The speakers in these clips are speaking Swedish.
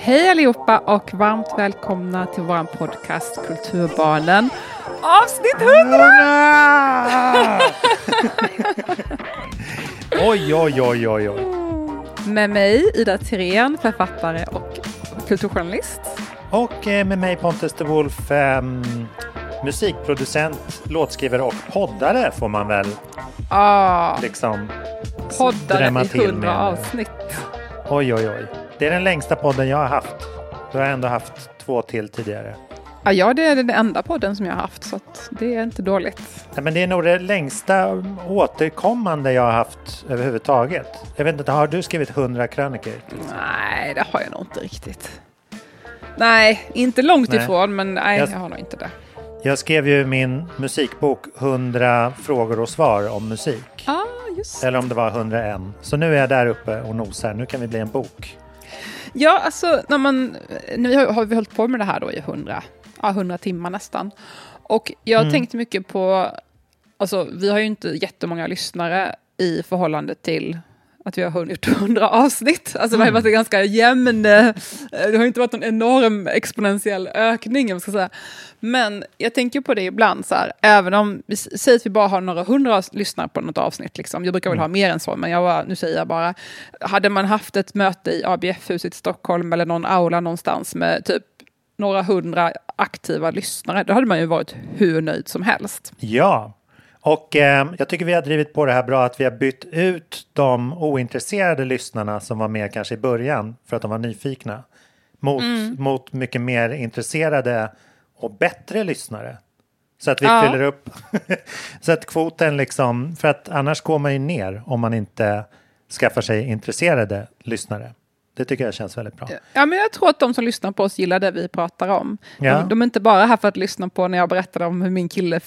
Hej allihopa och varmt välkomna till vår podcast Kulturbarnen. Avsnitt 100! oj, oj, oj, oj, oj. Med mig Ida Tirén, författare och kulturjournalist. Och eh, med mig Pontus de Wolf, eh, musikproducent, låtskrivare och poddare får man väl ah, liksom poddare i hundra avsnitt. Oj, oj, oj. Det är den längsta podden jag har haft. Du har ändå haft två till tidigare. Ja, det är den enda podden som jag har haft, så det är inte dåligt. Nej, men det är nog det längsta återkommande jag har haft överhuvudtaget. Jag vet inte, har du skrivit hundra krönikor? Nej, det har jag nog inte riktigt. Nej, inte långt nej. ifrån, men nej, jag, jag har nog inte det. Jag skrev ju min musikbok 100 frågor och svar om musik. Ah, just. Eller om det var 101. Så nu är jag där uppe och nosar. Nu kan vi bli en bok. Ja, alltså när man, nu har vi hållit på med det här då i 100, ja, 100 timmar nästan. Och jag mm. tänkte mycket på, alltså vi har ju inte jättemånga lyssnare i förhållande till att vi har hunnit 100 avsnitt. Alltså det har varit en ganska jämn, eh, det har inte varit en enorm exponentiell ökning. Jag ska säga. Men jag tänker på det ibland, så här, även om vi säger att vi bara har några hundra lyssnare på något avsnitt, liksom. jag brukar väl ha mm. mer än så, men jag var, nu säger jag bara, hade man haft ett möte i ABF-huset i Stockholm eller någon aula någonstans med typ några hundra aktiva lyssnare, då hade man ju varit hur nöjd som helst. Ja, och eh, jag tycker vi har drivit på det här bra att vi har bytt ut de ointresserade lyssnarna som var med kanske i början för att de var nyfikna mot, mm. mot mycket mer intresserade och bättre lyssnare. Så att vi ja. fyller upp så att kvoten liksom, för att annars går man ju ner om man inte skaffar sig intresserade lyssnare. Det tycker jag känns väldigt bra. Ja, men jag tror att de som lyssnar på oss gillar det vi pratar om. Ja. De, de, är inte bara här för att lyssna på när jag berättade om hur min kille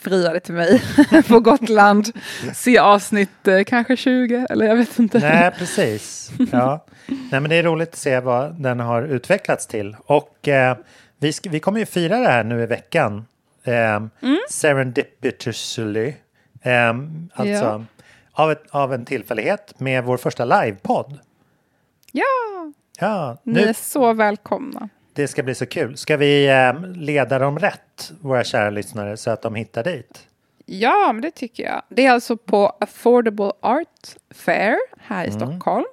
friade till mig på Gotland. Se avsnitt eh, kanske 20, eller jag vet inte. Nej, precis. Ja. Nej, men det är roligt att se vad den har utvecklats till. Och eh, vi, vi kommer ju fira det här nu i veckan. Eh, mm. Serendipitously. Eh, alltså ja. av, ett, av en tillfällighet med vår första livepodd. Ja! Ja, nu, Ni är så välkomna. Det ska bli så kul. Ska vi eh, leda dem rätt, våra kära lyssnare, så att de hittar dit? Ja, men det tycker jag. Det är alltså på Affordable Art Fair här i mm. Stockholm.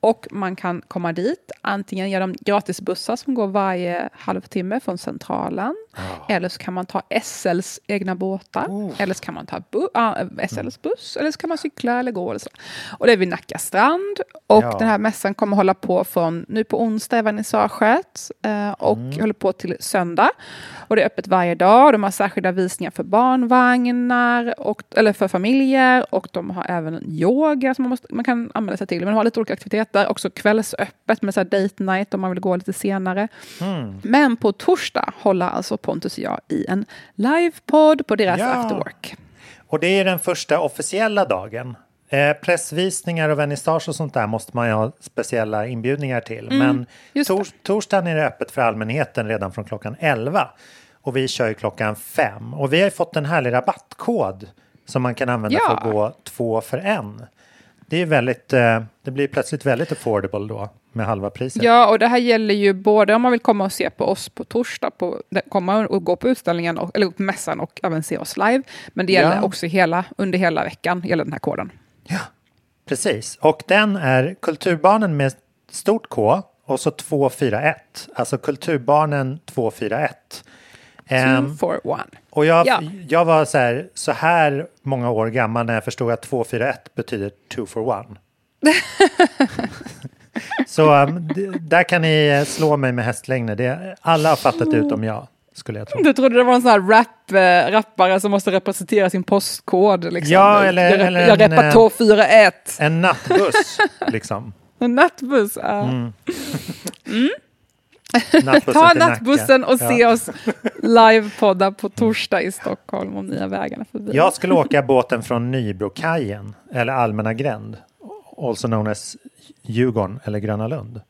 Och man kan komma dit antingen genom gratisbussar som går varje halvtimme från Centralen. Oh. Eller så kan man ta SLs egna båtar. Oh. Eller så kan man ta bu äh, SLs buss. Eller så kan man cykla eller gå. Eller så. Och det är vid Nacka strand. Och ja. den här mässan kommer hålla på från nu på onsdag i vernissaget. Eh, och mm. håller på till söndag. Och det är öppet varje dag. De har särskilda visningar för barnvagnar, och, eller för familjer. Och de har även yoga som man, måste, man kan anmäla sig till. Men de har lite olika aktiviteter. Också kvällsöppet med så här date night om man vill gå lite senare. Mm. Men på torsdag håller alltså Pontus och jag i en livepodd på deras ja. afterwork. Och det är den första officiella dagen. Eh, pressvisningar och vernissage och sånt där måste man ju ha speciella inbjudningar till. Mm, Men tors torsdagen är det öppet för allmänheten redan från klockan 11. Och vi kör ju klockan 5. Och vi har ju fått en härlig rabattkod som man kan använda ja. för att gå två för en. Det är väldigt, eh, det blir plötsligt väldigt affordable då med halva priset. Ja, och det här gäller ju både om man vill komma och se på oss på torsdag, på, komma och gå på utställningen, och, eller på mässan och även se oss live. Men det gäller ja. också hela, under hela veckan, gäller den här koden. Ja, precis. Och den är Kulturbarnen med stort K och så 241. Alltså Kulturbarnen 241. Um, Two for one. Och jag, ja. jag var så här, så här många år gammal när jag förstod att 241 betyder two for one. så um, där kan ni slå mig med hästlängder. Det, alla har fattat utom jag skulle jag tro. Du trodde det var en sån här rap, äh, rappare som måste representera sin postkod? Liksom. Ja, eller, jag, eller jag reppar 241. En nattbuss, liksom. En nattbuss, ja. Mm. mm. Ta nattbussen och se ja. oss livepodda på torsdag i Stockholm om nya vägarna förbi. Jag skulle åka båten från Nybrokajen, eller Allmänna gränd, also known as Djurgården eller Gröna Lund.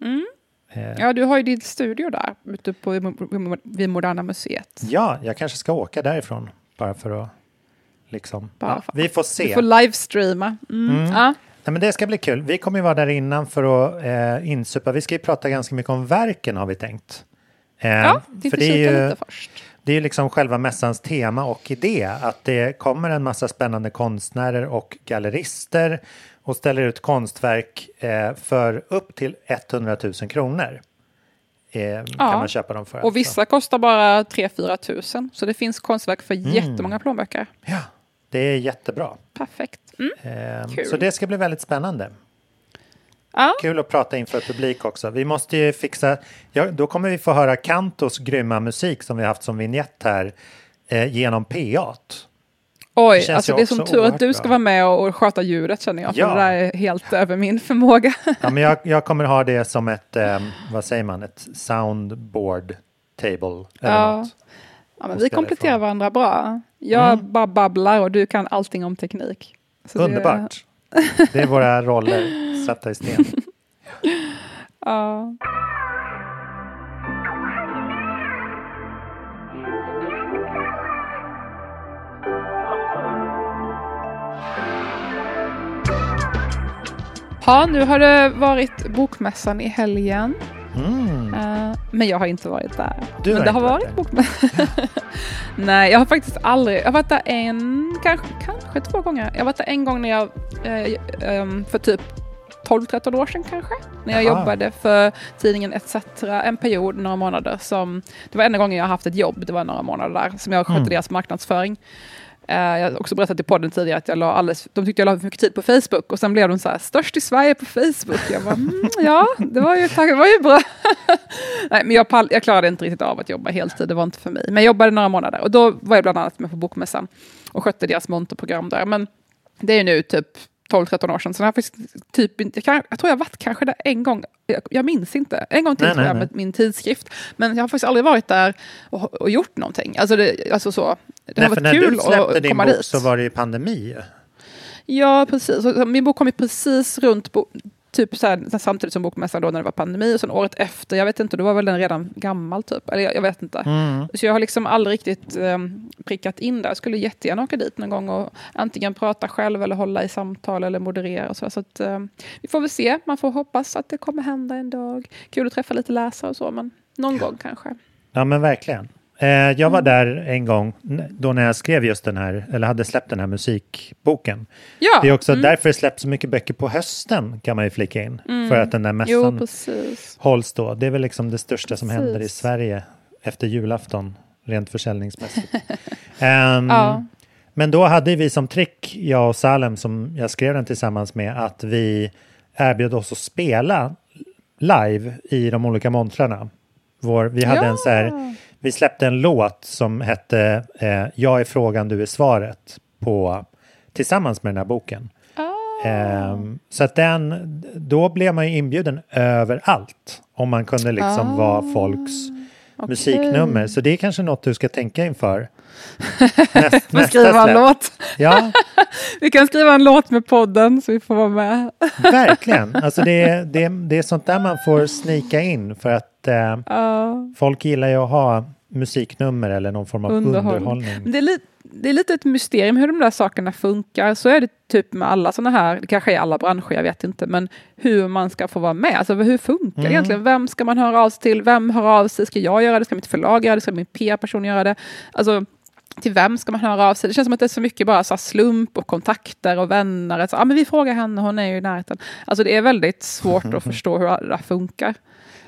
Mm. Eh. Ja, du har ju din studio där ute på, vid Moderna Museet. Ja, jag kanske ska åka därifrån bara för att liksom... Bara ja, vi får se. Vi får livestreama. Mm. Mm. Ja. Nej, men det ska bli kul. Vi kommer ju vara där innan för att eh, insupa. Vi ska ju prata ganska mycket om verken har vi tänkt. Eh, ja, det för det är ju, lite först. Det är ju liksom själva mässans tema och idé att det kommer en massa spännande konstnärer och gallerister och ställer ut konstverk eh, för upp till 100 000 kronor. Eh, ja. Kan man köpa dem för. Och vissa så. kostar bara 3-4 tusen. Så det finns konstverk för mm. jättemånga plånböcker. Ja, det är jättebra. Perfekt. Mm. Eh, så det ska bli väldigt spännande. Ja. Kul att prata inför publik också. Vi måste ju fixa, ja, då kommer vi få höra Kantos grymma musik som vi haft som vignett här eh, genom P8. Oj, det alltså det är som tur att du ska vara med och, och sköta ljudet känner jag, för ja. det där är helt över min förmåga. ja, men jag, jag kommer ha det som ett, eh, vad säger man, ett soundboard table eller ja. något. Ja, men vi kompletterar varandra bra. Jag mm. bara babblar och du kan allting om teknik. Så Underbart. Det... det är våra roller satta i sten. ja. Ja, nu har det varit Bokmässan i helgen. Mm. Uh, men jag har inte varit där. Du men det har varit bokmässan. Nej, jag har faktiskt aldrig, jag har varit där en, kanske, kanske två gånger. Jag har varit där en gång när jag, uh, um, för typ 12-13 år sedan kanske. När jag Aha. jobbade för tidningen ETC en period, några månader. Som, det var enda gången jag haft ett jobb, det var några månader där, som jag skötte mm. deras marknadsföring. Uh, jag har också berättat i podden tidigare att jag la alldeles, de tyckte jag la för mycket tid på Facebook och sen blev de så här, störst i Sverige på Facebook. Jag bara, mm, ja, det var ju, tack, det var ju bra. Nej, men jag, pall, jag klarade inte riktigt av att jobba heltid, det var inte för mig. Men jag jobbade några månader och då var jag bland annat med på Bokmässan och skötte deras monterprogram där. Men det är nu typ 12-13 år sedan. Så jag, typ, jag, kan, jag tror jag varit kanske där en gång, jag, jag minns inte, en gång till nej, tror jag nej. med min tidskrift. Men jag har faktiskt aldrig varit där och, och gjort någonting. Alltså, det, alltså så, det nej, har varit när kul du släppte din bok dit. så var det ju pandemi. Ja, precis. Min bok kom ju precis runt typ så här, samtidigt som bokmässan då när det var pandemi och sen året efter, jag vet inte, då var väl den redan gammal typ, eller jag, jag vet inte. Mm. Så jag har liksom aldrig riktigt um, prickat in där. Jag skulle jättegärna åka dit någon gång och antingen prata själv eller hålla i samtal eller moderera och så. Så att, um, vi får väl se, man får hoppas att det kommer hända en dag. Kul att träffa lite läsare och så, men någon gång kanske. Ja men verkligen. Eh, jag var där en gång då när jag skrev just den här, eller hade släppt den här musikboken. Ja. Det är också mm. därför det släpps så mycket böcker på hösten kan man ju flika in. Mm. För att den där mässan jo, hålls då. Det är väl liksom det största precis. som händer i Sverige efter julafton, rent försäljningsmässigt. um, ja. Men då hade vi som trick, jag och Salem, som jag skrev den tillsammans med, att vi erbjöd oss att spela live i de olika montrarna. Vår, vi hade ja. en så här vi släppte en låt som hette eh, Jag är frågan, du är svaret på, tillsammans med den här boken. Oh. Eh, så att den, då blev man ju inbjuden överallt om man kunde liksom oh. vara folks okay. musiknummer. Så det är kanske något du ska tänka inför. Näst, skriva en låt. Ja. vi kan skriva en låt med podden så vi får vara med. Verkligen. Alltså det, det, det är sånt där man får snika in för att eh, uh. folk gillar ju att ha musiknummer eller någon form av underhållning. underhållning. Det, är li, det är lite ett mysterium hur de där sakerna funkar. Så är det typ med alla sådana här, det kanske är alla branscher, jag vet inte, men hur man ska få vara med. Alltså hur funkar mm. det egentligen? Vem ska man höra av sig till? Vem hör av sig? Ska jag göra det? Ska mitt förlag göra det? Ska min PR-person göra det? Alltså, till vem ska man höra av sig? Det känns som att det är så mycket bara så slump och kontakter och vänner. Så, ah, men vi frågar henne, hon är ju i närheten. Alltså det är väldigt svårt att förstå hur det funkar.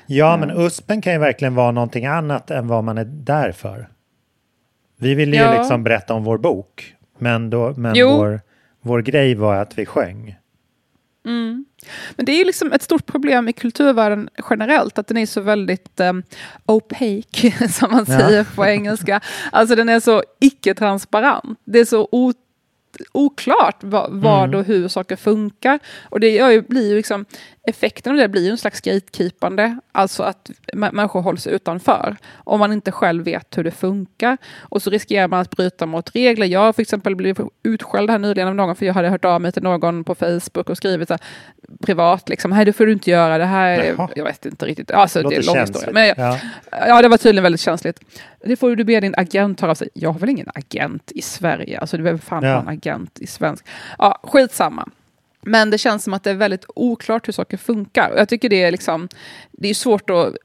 Ja, men USPen kan ju verkligen vara någonting annat än vad man är där för. Vi ville ju ja. liksom berätta om vår bok, men, då, men vår, vår grej var att vi sjöng. Mm. Men det är ju liksom ett stort problem i kulturvärlden generellt, att den är så väldigt um, opaque, som man säger ja. på engelska. Alltså den är så icke-transparent. Det är så oklart vad, vad mm. och hur saker funkar. Och det gör ju, blir ju liksom, effekten av det blir ju en slags gatekeepande, alltså att människor hålls utanför. Om man inte själv vet hur det funkar. Och så riskerar man att bryta mot regler. Jag har för exempel blivit utskälld här nyligen av någon, för jag hade hört av mig till någon på Facebook och skrivit så här, privat, liksom, nej det får du inte göra, det här, Jaha. jag vet inte riktigt. Alltså, det är en lång historia. Men, ja. ja, det var tydligen väldigt känsligt. Det får du be din agent höra av sig. Jag har väl ingen agent i Sverige, alltså är väl fan ja. en agent i svensk. Ja, skitsamma. Men det känns som att det är väldigt oklart hur saker funkar. Och jag tycker det är liksom, det är svårt att,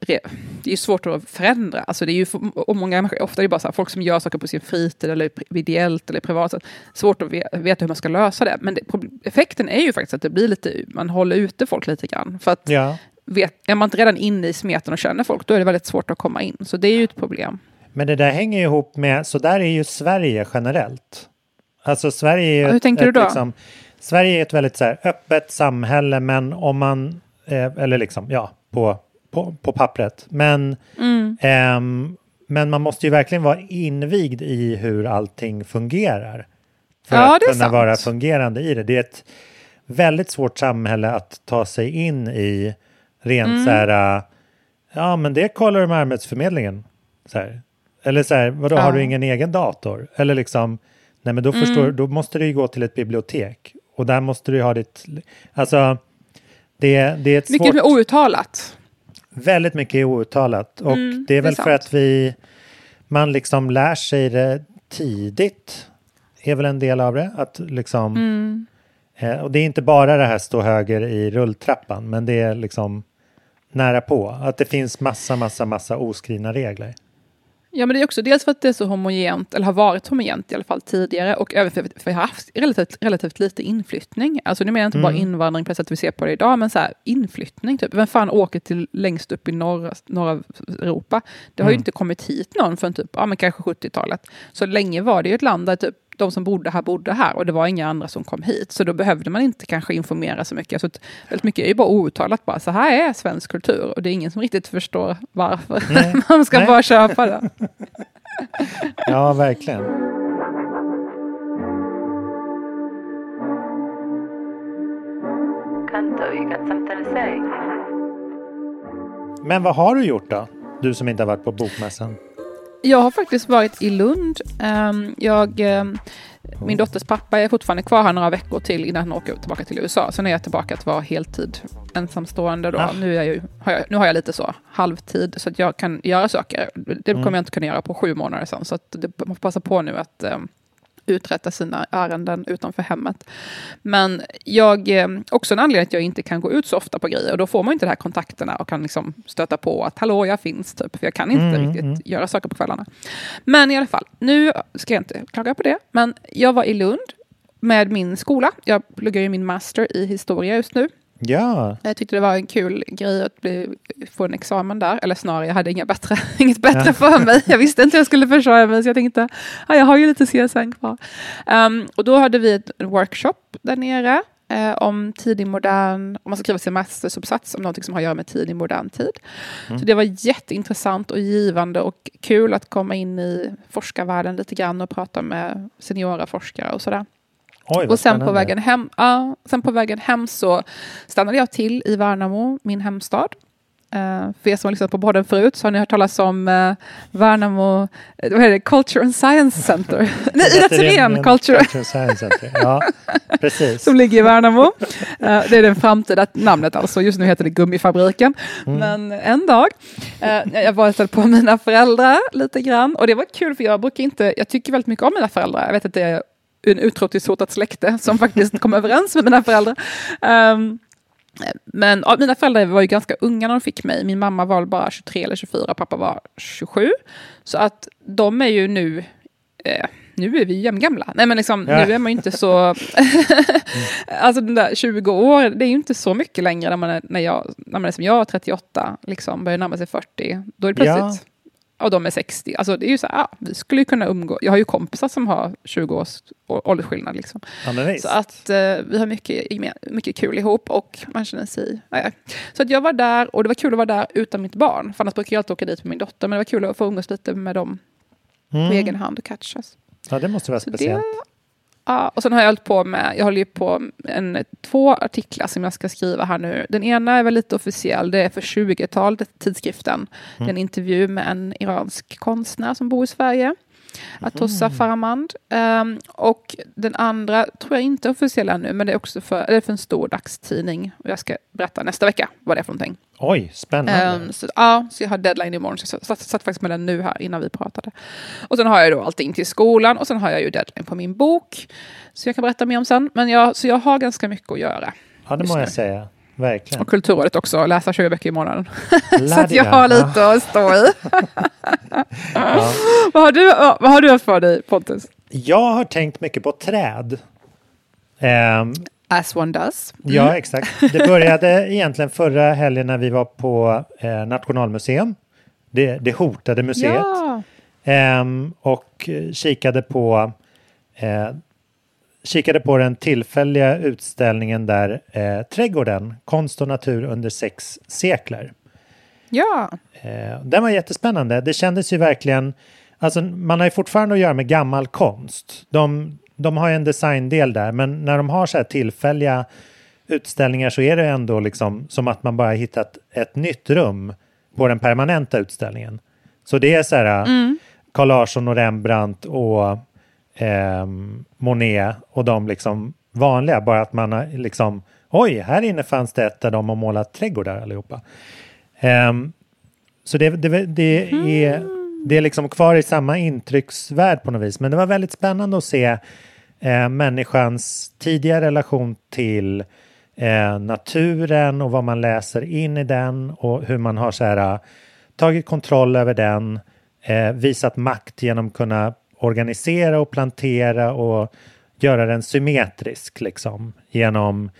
det är svårt att förändra. Alltså det är ju, och många människor, ofta är det bara här, folk som gör saker på sin fritid eller ideellt eller privat. Svårt att veta hur man ska lösa det. Men det, effekten är ju faktiskt att det blir lite, man håller ute folk lite grann. För att ja. vet, är man inte redan inne i smeten och känner folk, då är det väldigt svårt att komma in. Så det är ju ett problem. Men det där hänger ihop med, så där är ju Sverige generellt. Alltså Sverige är ju... Hur tänker ett, du då? Liksom, Sverige är ett väldigt så här, öppet samhälle, men om man, eh, eller liksom, ja, på, på, på pappret. Men, mm. eh, men man måste ju verkligen vara invigd i hur allting fungerar. För ja, att kunna sant. vara fungerande i det. Det är ett väldigt svårt samhälle att ta sig in i rent mm. så här, ja men det kollar du med Arbetsförmedlingen. Så här. Eller så här, vadå, ja. har du ingen egen dator? Eller liksom, nej men då, mm. förstår, då måste du ju gå till ett bibliotek. Och där måste du ha ditt... Alltså, det, det är ett Mycket svårt... outtalat. Väldigt mycket outtalat. Och mm, det är väl det är för att vi... Man liksom lär sig det tidigt. är väl en del av det. Att liksom... Mm. Eh, och det är inte bara det här stå höger i rulltrappan. Men det är liksom nära på. Att det finns massa, massa, massa oskrivna regler. Ja, men det är också dels för att det är så homogent, eller har varit homogent i alla fall tidigare, och även för att vi har haft relativt, relativt lite inflyttning. Alltså nu menar jag inte mm. bara invandring på det sättet vi ser på det idag, men så här, inflyttning. Typ. Vem fan åker till längst upp i norra, norra Europa? Det har mm. ju inte kommit hit någon förrän typ, ja, men kanske 70-talet. Så länge var det ju ett land där typ de som bodde här bodde här och det var inga andra som kom hit. Så då behövde man inte kanske informera så mycket. Så att väldigt mycket är ju bara outtalat bara, så här är svensk kultur och det är ingen som riktigt förstår varför. man ska Nej. bara köpa det. ja, verkligen. Men vad har du gjort då? Du som inte har varit på bokmässan. Jag har faktiskt varit i Lund. Ehm, jag, ehm, min dotters pappa är fortfarande kvar här några veckor till innan han åker tillbaka till USA. Sen är jag tillbaka att vara heltid ensamstående. Då. Ah. Nu, är jag, har jag, nu har jag lite så halvtid så att jag kan göra saker. Det kommer mm. jag inte kunna göra på sju månader sen. Så att det, man får passa på nu att um, uträtta sina ärenden utanför hemmet. Men jag, eh, också en anledning att jag inte kan gå ut så ofta på grejer. Och då får man inte de här kontakterna och kan liksom stöta på att hallå, jag finns, typ. För jag kan inte mm, riktigt mm. göra saker på kvällarna. Men i alla fall, nu ska jag inte klaga på det. Men jag var i Lund med min skola. Jag pluggar ju min master i historia just nu. Ja. Jag tyckte det var en kul grej att bli, få en examen där. Eller snarare, jag hade inga bättre, inget bättre ja. för mig. Jag visste inte hur jag skulle försörja mig, så jag tänkte, ah, jag har ju lite CSN kvar. Um, och då hade vi en workshop där nere eh, om tidig modern, om man ska skriva sin mastersuppsats om något som har att göra med tidig modern tid. Mm. Så det var jätteintressant och givande och kul att komma in i forskarvärlden lite grann och prata med seniora forskare och sådär. Oj, och sen på, vägen hem, ja, sen på vägen hem så stannade jag till i Värnamo, min hemstad. Uh, för er som har lyssnat på podden förut så har ni hört talas om uh, Värnamo uh, vad är det? Culture and Science Center. Nej, Ida Thyrén Culture. Culture Science Center. Ja, precis. som ligger i Värnamo. Uh, det är den framtida namnet alltså. Just nu heter det Gummifabriken. Mm. Men en dag. jag var och på mina föräldrar lite grann. Och det var kul för jag brukar inte, jag tycker väldigt mycket om mina föräldrar. Jag vet att det är en utrotningshotat släkte som faktiskt kom överens med mina föräldrar. Um, men ja, mina föräldrar var ju ganska unga när de fick mig. Min mamma var bara 23 eller 24, pappa var 27. Så att de är ju nu, eh, nu är vi jämngamla. Nej men liksom, ja. nu är man ju inte så... alltså den där 20 år, det är ju inte så mycket längre när man är, när jag, när man är som jag, 38, liksom, börjar närma sig 40. Då är det plötsligt och de är 60. Alltså det är ju så här, ja, vi skulle ju kunna umgå. Jag har ju kompisar som har 20 års åldersskillnad. Liksom. Så att eh, vi har mycket, mycket kul ihop och man känner sig... Ja, Så att jag var där och det var kul att vara där utan mitt barn. För annars brukar jag alltid åka dit med min dotter. Men det var kul att få umgås lite med dem mm. på egen hand och catchas. Ja, det måste vara så speciellt. Ja, och sen har jag hållit på med, jag håller ju på en, två artiklar som jag ska skriva här nu. Den ena är väl lite officiell, det är för 20-talet, tidskriften. Mm. Det är en intervju med en iransk konstnär som bor i Sverige. Atossa Faramand. Um, och den andra tror jag inte är officiell ännu, men det är också för, det är för en stor dagstidning. Och jag ska berätta nästa vecka vad det är för någonting. Oj, spännande. Um, så, ja, så jag har deadline imorgon, så jag satt, satt faktiskt med den nu här innan vi pratade. Och sen har jag då allting till skolan och sen har jag ju deadline på min bok. Så jag kan berätta mer om sen. Men jag, så jag har ganska mycket att göra. Ja, det må jag säga. Verkligen. Och Kulturrådet också, läsa 20 böcker i månaden. så att jag har lite att stå i. ja. vad, har du, vad har du haft för dig Pontus? Jag har tänkt mycket på träd. Um, As one does. Mm. Ja, exakt. Det började egentligen förra helgen när vi var på eh, Nationalmuseum. Det, det hotade museet. Ja. Um, och kikade på eh, kikade på den tillfälliga utställningen där eh, Trädgården, konst och natur under sex sekler. Ja. Eh, den var jättespännande. Det kändes ju verkligen, alltså man har ju fortfarande att göra med gammal konst. De, de har ju en designdel där, men när de har så här tillfälliga utställningar så är det ändå liksom som att man bara hittat ett nytt rum på den permanenta utställningen. Så det är så här mm. Carl Larsson och Rembrandt och eh, Monet och de liksom vanliga, bara att man har liksom oj, här inne fanns det ett där de har målat trädgårdar allihopa. Eh, så det, det, det är, det är liksom kvar i samma intrycksvärld på något vis, men det var väldigt spännande att se eh, människans tidiga relation till eh, naturen och vad man läser in i den och hur man har så här, tagit kontroll över den, eh, visat makt genom att kunna organisera och plantera och göra den symmetrisk liksom genom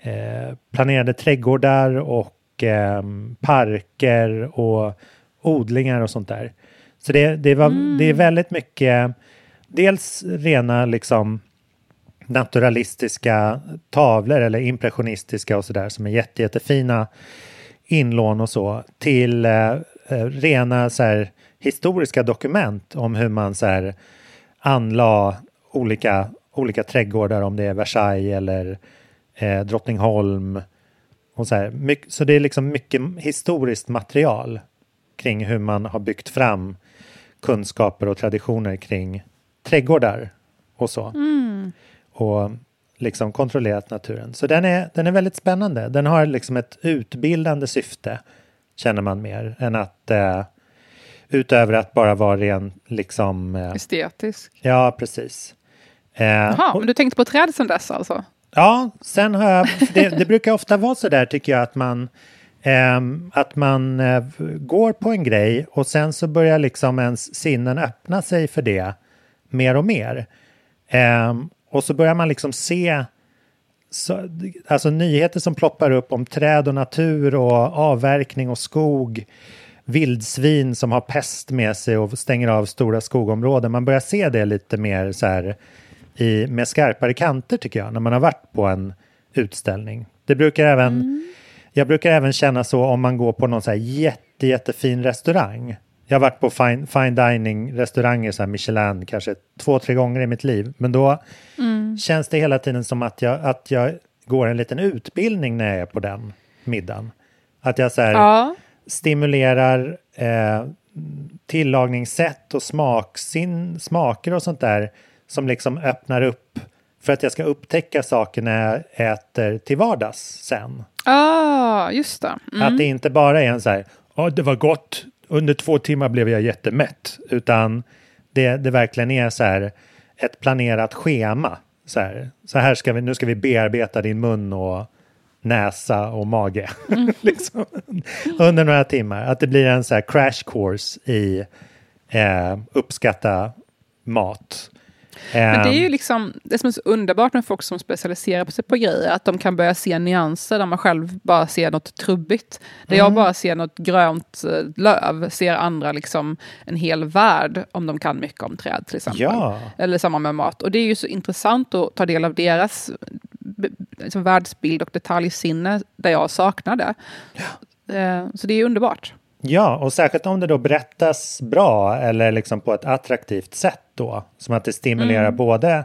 eh, planerade trädgårdar och eh, parker och odlingar och sånt där. Så det, det, var, mm. det är väldigt mycket, dels rena liksom naturalistiska tavlor eller impressionistiska och sådär som är jätte, jättefina inlån och så till eh, eh rena så här, historiska dokument om hur man så här, anla olika, olika trädgårdar, om det är Versailles eller eh, Drottningholm. Och så, här, mycket, så det är liksom mycket historiskt material kring hur man har byggt fram kunskaper och traditioner kring trädgårdar och så. Mm. Och liksom kontrollerat naturen. Så den är, den är väldigt spännande. Den har liksom ett utbildande syfte, känner man mer, än att eh, Utöver att bara vara ren liksom... Eh, Estetisk. Ja, precis. Eh, Jaha, men du tänkte på träd sen dess alltså? Ja, sen har jag... Det, det brukar ofta vara så där tycker jag att man... Eh, att man eh, går på en grej och sen så börjar liksom ens sinnen öppna sig för det mer och mer. Eh, och så börjar man liksom se så, alltså nyheter som ploppar upp om träd och natur och avverkning och skog vildsvin som har pest med sig och stänger av stora skogområden. Man börjar se det lite mer så här i, med skarpare kanter tycker jag, när man har varit på en utställning. Det brukar även, mm. Jag brukar även känna så om man går på någon så här jätte, jättefin restaurang. Jag har varit på fine, fine dining restauranger, så Michelin, kanske två, tre gånger i mitt liv. Men då mm. känns det hela tiden som att jag, att jag går en liten utbildning när jag är på den middagen. Att jag så här, ja stimulerar eh, tillagningssätt och smak, sin, smaker och sånt där som liksom öppnar upp för att jag ska upptäcka saker när jag äter till vardags sen. Ah, just det. Mm. Att det inte bara är en så här, ja oh, det var gott, under två timmar blev jag jättemätt, utan det, det verkligen är så här ett planerat schema. Så här, så här ska vi, nu ska vi bearbeta din mun och näsa och mage. Mm. liksom, under några timmar. Att det blir en så crash course i eh, uppskatta mat. Men det är ju ehm. liksom det som är så underbart med folk som specialiserar sig på grejer, att de kan börja se nyanser där man själv bara ser något trubbigt. Där mm. jag bara ser något grönt eh, löv, ser andra liksom en hel värld om de kan mycket om träd till exempel. Ja. Eller samma med mat. Och det är ju så intressant att ta del av deras liksom, världsbild och detaljsinne där jag saknar det. Ja. Eh, så det är underbart. Ja, och särskilt om det då berättas bra eller liksom på ett attraktivt sätt då. Som att det stimulerar mm. både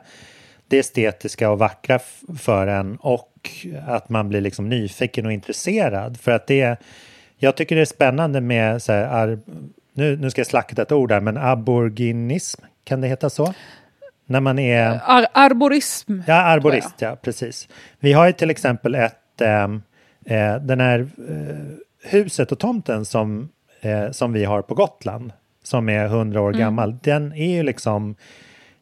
det estetiska och vackra för en och att man blir liksom nyfiken och intresserad. För att det, jag tycker det är spännande med så här, nu, nu ska jag slakta ett ord där, men aboriginism kan det heta så? När man är... Ar arborism. Ja, arborist, ja, precis. Vi har ju till exempel ett, eh, eh, den här eh, huset och tomten som, eh, som vi har på Gotland, som är hundra år mm. gammal, den är ju liksom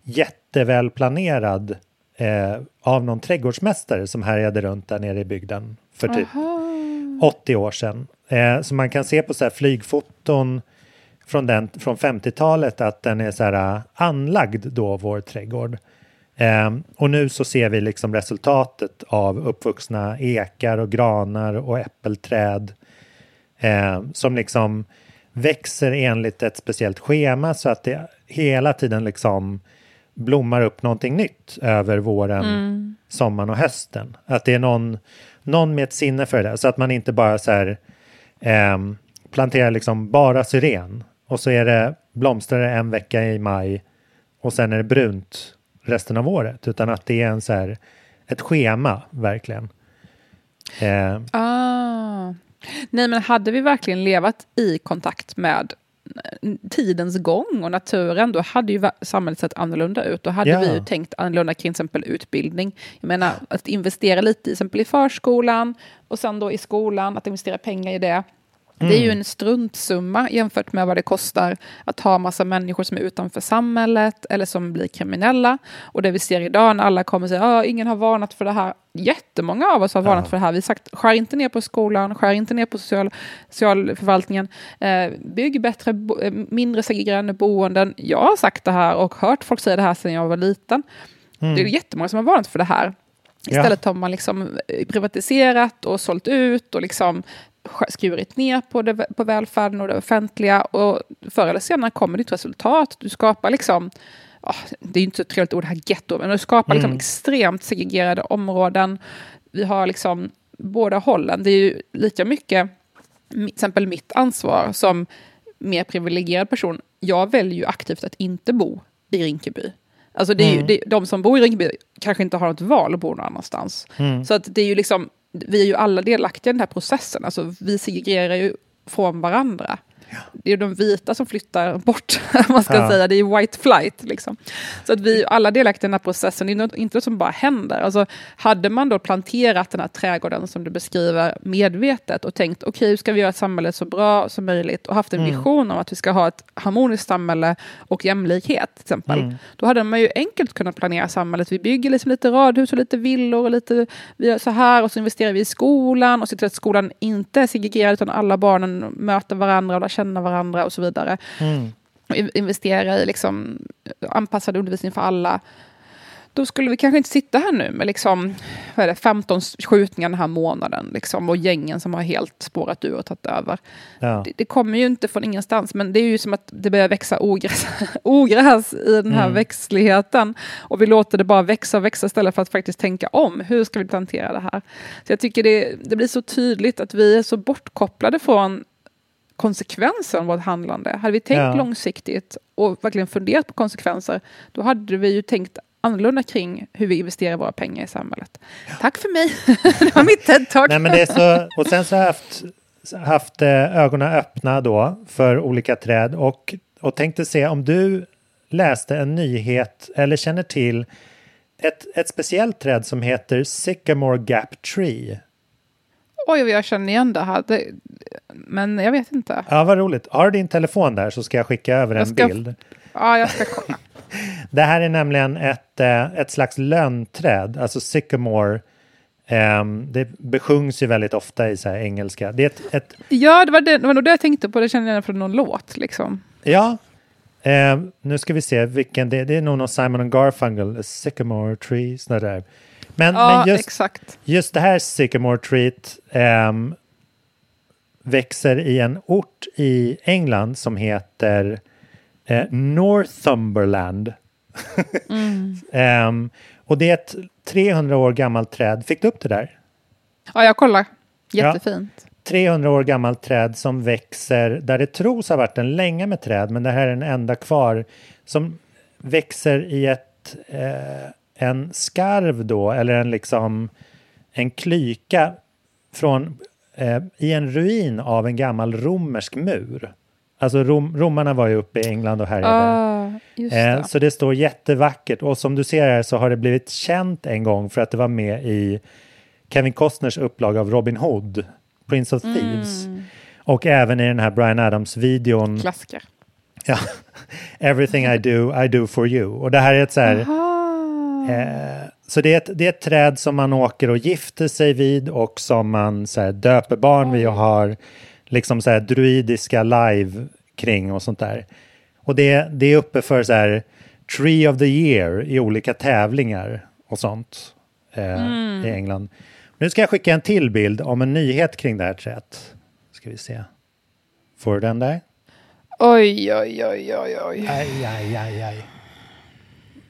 jätteväl planerad eh, av någon trädgårdsmästare som härjade runt där nere i bygden för typ Aha. 80 år sedan. Så man kan se på så flygfoton från, den, från 50-talet att den är så här uh, anlagd då, vår trädgård. Eh, och nu så ser vi liksom resultatet av uppvuxna ekar och granar och äppelträd eh, som liksom växer enligt ett speciellt schema så att det hela tiden liksom blommar upp någonting nytt över våren, mm. sommaren och hösten. Att det är någon, någon med ett sinne för det, så att man inte bara så här, eh, planterar liksom bara syren och så är det blomstrar en vecka i maj och sen är det brunt resten av året, utan att det är en så här, ett schema verkligen. Eh. Ah. Nej, men hade vi verkligen levat i kontakt med tidens gång och naturen, då hade ju samhället sett annorlunda ut. Då hade ja. vi ju tänkt annorlunda kring exempel utbildning. Jag menar att investera lite i, exempel i förskolan och sen då i skolan, att investera pengar i det. Mm. Det är ju mm. en struntsumma jämfört med vad det kostar att ha massa människor som är utanför samhället eller som blir kriminella. Och det vi ser idag när alla kommer och säger att ingen har varnat för det här. Jättemånga av oss har varnat ja. för det här. Vi har sagt skär inte ner på skolan, skär inte ner på social, socialförvaltningen. Eh, bygg bättre, bo, eh, mindre segregerande boenden. Jag har sagt det här och hört folk säga det här sedan jag var liten. Mm. Det är jättemånga som har varnat för det här. Istället ja. har man liksom privatiserat och sålt ut och liksom skurit ner på, det, på välfärden och det offentliga. Och förr eller senare kommer ditt resultat. Du skapar liksom, oh, det är inte så trevligt ord här, getto, men du skapar liksom mm. liksom extremt segregerade områden. Vi har liksom båda hållen. Det är ju lika mycket, till exempel mitt ansvar som mer privilegierad person. Jag väljer ju aktivt att inte bo i Rinkeby. Alltså det är mm. ju, det, de som bor i Rinkeby kanske inte har något val att bo någon annanstans. Mm. Så att det är ju liksom vi är ju alla delaktiga i den här processen. Alltså, vi segregerar ju från varandra. Det är de vita som flyttar bort, man ska ja. säga. Det är white flight. Liksom. Så att vi alla delaktiga i den här processen. Det är inte något som bara händer. Alltså, hade man då planterat den här trädgården som du beskriver medvetet och tänkt okej, okay, hur ska vi göra samhället så bra som möjligt och haft en mm. vision om att vi ska ha ett harmoniskt samhälle och jämlikhet till exempel. Mm. Då hade man ju enkelt kunnat planera samhället. Vi bygger liksom lite radhus och lite villor och lite vi gör så här och så investerar vi i skolan och ser till att skolan inte är segregerad utan alla barnen möter varandra och känna varandra och så vidare. Mm. Investera i liksom anpassad undervisning för alla. Då skulle vi kanske inte sitta här nu med liksom, vad är det, 15 skjutningar den här månaden. Liksom, och gängen som har helt spårat ur och tagit över. Ja. Det, det, kommer ju inte från ingenstans, men det är ju som att det börjar växa ogräs, ogräs i den här mm. växtligheten. Och vi låter det bara växa och växa istället för att faktiskt tänka om. Hur ska vi plantera det här? Så jag tycker det, det blir så tydligt att vi är så bortkopplade från konsekvenser av vårt handlande. Hade vi tänkt ja. långsiktigt och verkligen funderat på konsekvenser, då hade vi ju tänkt annorlunda kring hur vi investerar våra pengar i samhället. Ja. Tack för mig. det var mitt TED-talk. Nej, men det är så, och sen så har jag haft, haft eh, ögonen öppna då för olika träd och, och tänkte se om du läste en nyhet eller känner till ett, ett speciellt träd som heter Sycamore Gap Tree. Oj, jag känner igen det här. Det, men jag vet inte. Ja, vad roligt. Har du din telefon där så ska jag skicka över jag en ska, bild. Ja, jag ska kolla. det här är nämligen ett, eh, ett slags lönnträd, alltså sycamore. Um, det besjungs ju väldigt ofta i så engelska. Det är ett, ett... Ja, det var, det, det var nog det jag tänkte på. Det kände jag från någon låt. Liksom. Ja, um, nu ska vi se vilken det är. Det är nog någon Simon Garfunkel, Sycamore Tree, sådär där. Men, ja, men just, exakt. just det här Sycamore Treat um, växer i en ort i England som heter uh, Northumberland. mm. um, och det är ett 300 år gammalt träd. Fick du upp det där? Ja, jag kollar. Jättefint. Ja. 300 år gammalt träd som växer där det tros ha varit en länge med träd, men det här är den enda kvar som växer i ett eh, en skarv då, eller en liksom en klyka från, eh, i en ruin av en gammal romersk mur. Alltså rom, romarna var ju uppe i England och härjade. Ah, just Eh, det. så det står jättevackert och som du ser här så har det blivit känt en gång för att det var med i Kevin Costners upplag av Robin Hood, Prince of Thieves. Mm. Och även i den här Brian Adams-videon, Klassiker. ja, Everything I do, I do for you. Och det här är ett så här, Aha. eh, så det är, ett, det är ett träd som man åker och gifter sig vid och som man så här, döper barn vid och har liksom så här druidiska live kring och sånt där. Och det, det är uppe för så här Tree of the Year i olika tävlingar och sånt eh, i England. Nu ska jag skicka en till bild om en nyhet kring det här trädet. Ska vi se. Får du den där? Oj, oj, oj, oj, oj. Aj, aj, aj, aj.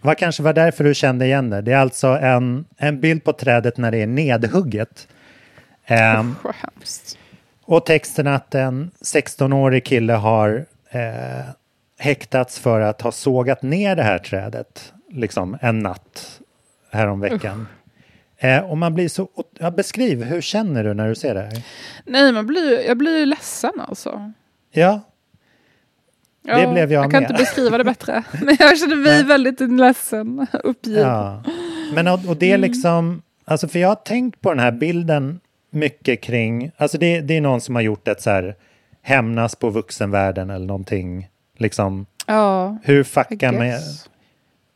Vad kanske var därför du kände igen det. Det är alltså en, en bild på trädet när det är nedhugget. Hemskt. och texten att en 16-årig kille har eh, häktats för att ha sågat ner det här trädet liksom en natt häromveckan. Eh, och man blir så... Ja, beskriv, hur känner du när du ser det här? Nej, man blir, jag blir ledsen alltså. Ja, Det blev jag Jag kan med. inte beskriva det bättre. Men jag känner mig väldigt ledsen, uppgiven. Ja. Men och, och det är liksom, alltså för jag har tänkt på den här bilden mycket kring, alltså det, det är någon som har gjort ett så här hämnas på vuxenvärlden eller någonting, liksom Ja, hur fucka med,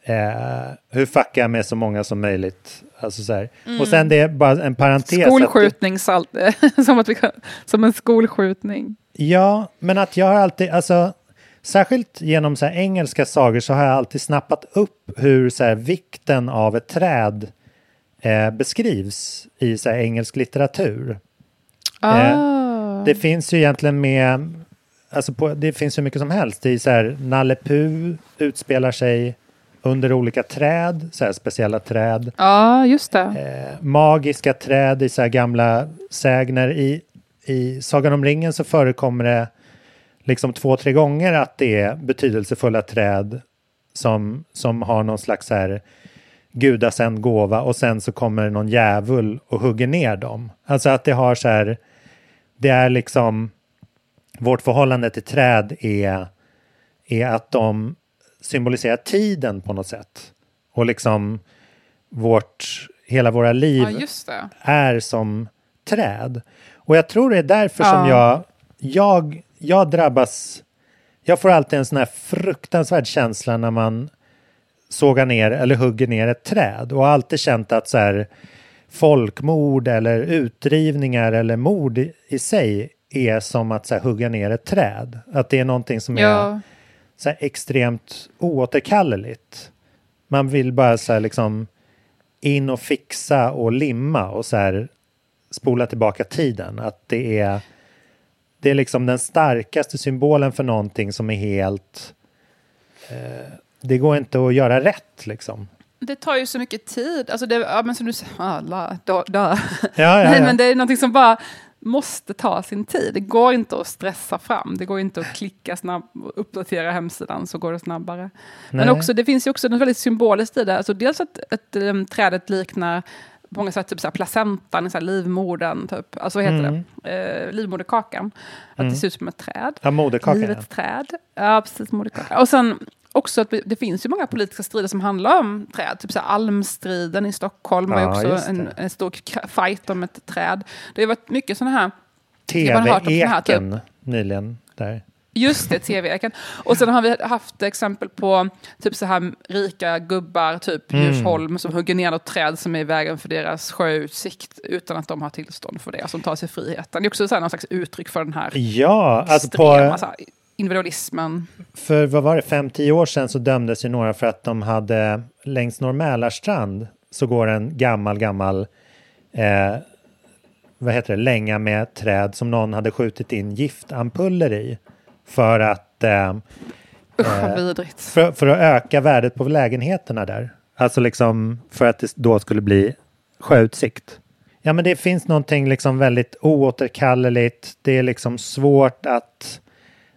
eh, hur fucka med så många som möjligt. Alltså så här. Och sen det är bara en parentes. att- Skolskjutning, salt, som, att vi som en skolskjutning. Ja, men att jag har alltid, alltså särskilt genom så engelska sagor så har jag alltid snappat upp hur så vikten av ett träd eh, beskrivs i så här, engelsk litteratur. Ah. Det finns ju egentligen med, alltså på, det finns hur mycket som helst. I så här, Nalle Puh utspelar sig under olika träd, så speciella träd. Ja, just det. Eh, magiska träd i så gamla sägner. I, I Sagan om ringen så förekommer det liksom två, tre gånger att det är betydelsefulla träd som, som har någon slags här gudasänd gåva och sen så kommer någon djävul och hugger ner dem. Alltså att det har så här, det är liksom, vårt förhållande till träd är, är att de symboliserar tiden på något sätt. Och liksom vårt, hela våra liv Ja, är som träd. Och jag tror det är därför som Ja. jag, jag, jag drabbas, jag får alltid en sån här fruktansvärd känsla när man sågar ner eller hugger ner ett träd och har alltid känt att så här folkmord eller utdrivningar eller mord i, i sig är som att så här, hugga ner ett träd. Att det är någonting som är Ja, så här extremt oåterkalleligt. Man vill bara så här liksom in och fixa och limma och så här spola tillbaka tiden. Att det är, det är liksom den starkaste symbolen för någonting som är helt... Eh, det går inte att göra rätt liksom. det tar ju så mycket tid. Alltså det, ja, men som du säger, alla, dö, dö. Ja, ja, Nej, ja. men det är någonting som bara måste ta sin tid. Det går inte att stressa fram. Det går inte att klicka snabbt uppdatera hemsidan så går det snabbare. Men Nej. också, det finns ju också något väldigt symboliskt i det. Alltså dels att, att um, trädet liknar på många sätt typ så här placentan, så här livmodern, typ. alltså vad heter Mm. det? Eh, livmoderkakan. Att det ser ut som ett träd. Ja, moderkakan. ja. Livets träd. Ja, precis, moderkaka. Och sen också att det finns ju många politiska strider som handlar om träd. Typ så här Almstriden i Stockholm var ju Ja, också en, en stor fight om ett träd. Det har varit mycket sådana här, här, typ. TV-eken nyligen. Där. Just det, tv-eken. Och sen har vi haft exempel på typ så här rika gubbar, typ Mm. Djursholm, som hugger ner något träd som är i vägen för deras sjöutsikt utan att de har tillstånd för det, som tar sig friheten. Det är också så här någon slags uttryck för den här Ja, alltså extrema på, så här, individualismen. för vad var det, 5-10 år sedan så dömdes ju några för att de hade längs Norr Mälarstrand så går en gammal, gammal eh, vad heter det, länga med träd som någon hade skjutit in giftampuller i för att, eh, Usch, vad vidrigt. för, för att öka värdet på lägenheterna där. Alltså liksom för att det då skulle bli sjöutsikt. Ja, men det finns någonting liksom väldigt oåterkalleligt. Det är liksom svårt att,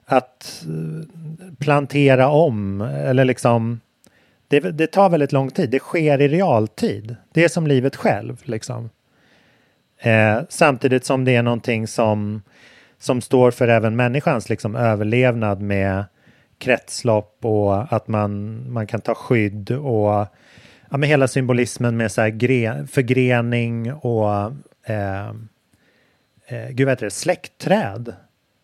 att eh, plantera om eller liksom det, det tar väldigt lång tid. Det sker i realtid. Det är som livet själv liksom. Eh, samtidigt som det är någonting som, som står för även människans liksom överlevnad med kretslopp och att man, man kan ta skydd och ja, med hela symbolismen med så här gre, förgrening och eh, eh, gud vet det, släktträd.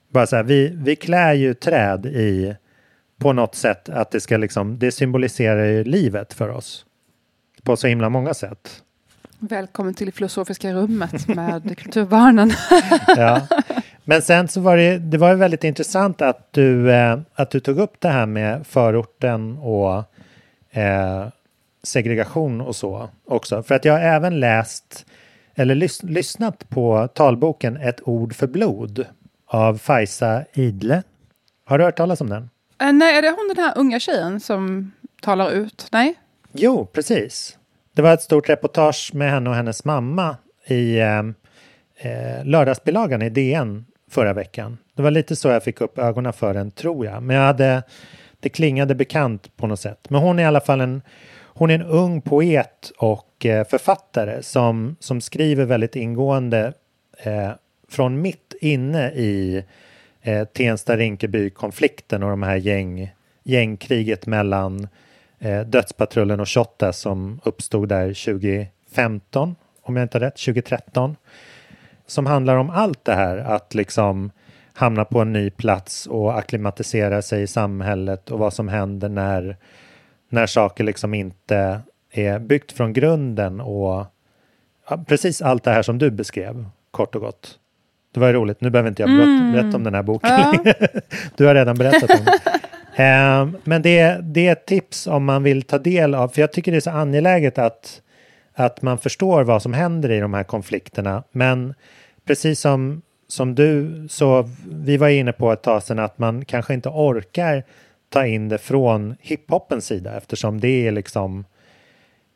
Bara så här, vi, vi klär ju träd i på något sätt att det ska liksom, det symboliserar ju livet för oss. På så himla många sätt. Välkommen till filosofiska rummet med Kulturbarnen. ja. Men sen så var det, det var väldigt intressant att du, eh, att du tog upp det här med förorten och eh, segregation och så också. För att jag har även läst eller lys lyssnat på talboken Ett ord för blod av Fajsa Idle. Har du hört talas om den? Uh, nej, är det hon den här unga tjejen som talar ut? Nej? Jo, precis. Det var ett stort reportage med henne och hennes mamma i eh, eh lördagsbilagan i DN förra veckan. Det var lite så jag fick upp ögonen för den, tror jag. Men jag hade, det klingade bekant på något sätt. Men hon är i alla fall en, hon är en ung poet och eh, författare som, som skriver väldigt ingående eh, från mitt inne i eh, Tensta-Rinkeby-konflikten och de här gäng, gängkriget mellan eh, Dödspatrullen och Shotta som uppstod där 2015, om jag inte har rätt, 2013. Som handlar om allt det här, att liksom hamna på en ny plats och akklimatisera sig i samhället och vad som händer när, när saker liksom inte är byggt från grunden och ja, precis allt det här som du beskrev, kort och gott. Det var roligt, nu behöver inte jag mm. berätta om den här boken ja. Du har redan berättat om den. eh, men det, det är ett tips om man vill ta del av, för jag tycker det är så angeläget att, att man förstår vad som händer i de här konflikterna. Men precis som, som du, så vi var inne på ett tag sedan att man kanske inte orkar ta in det från hiphopens sida eftersom det är liksom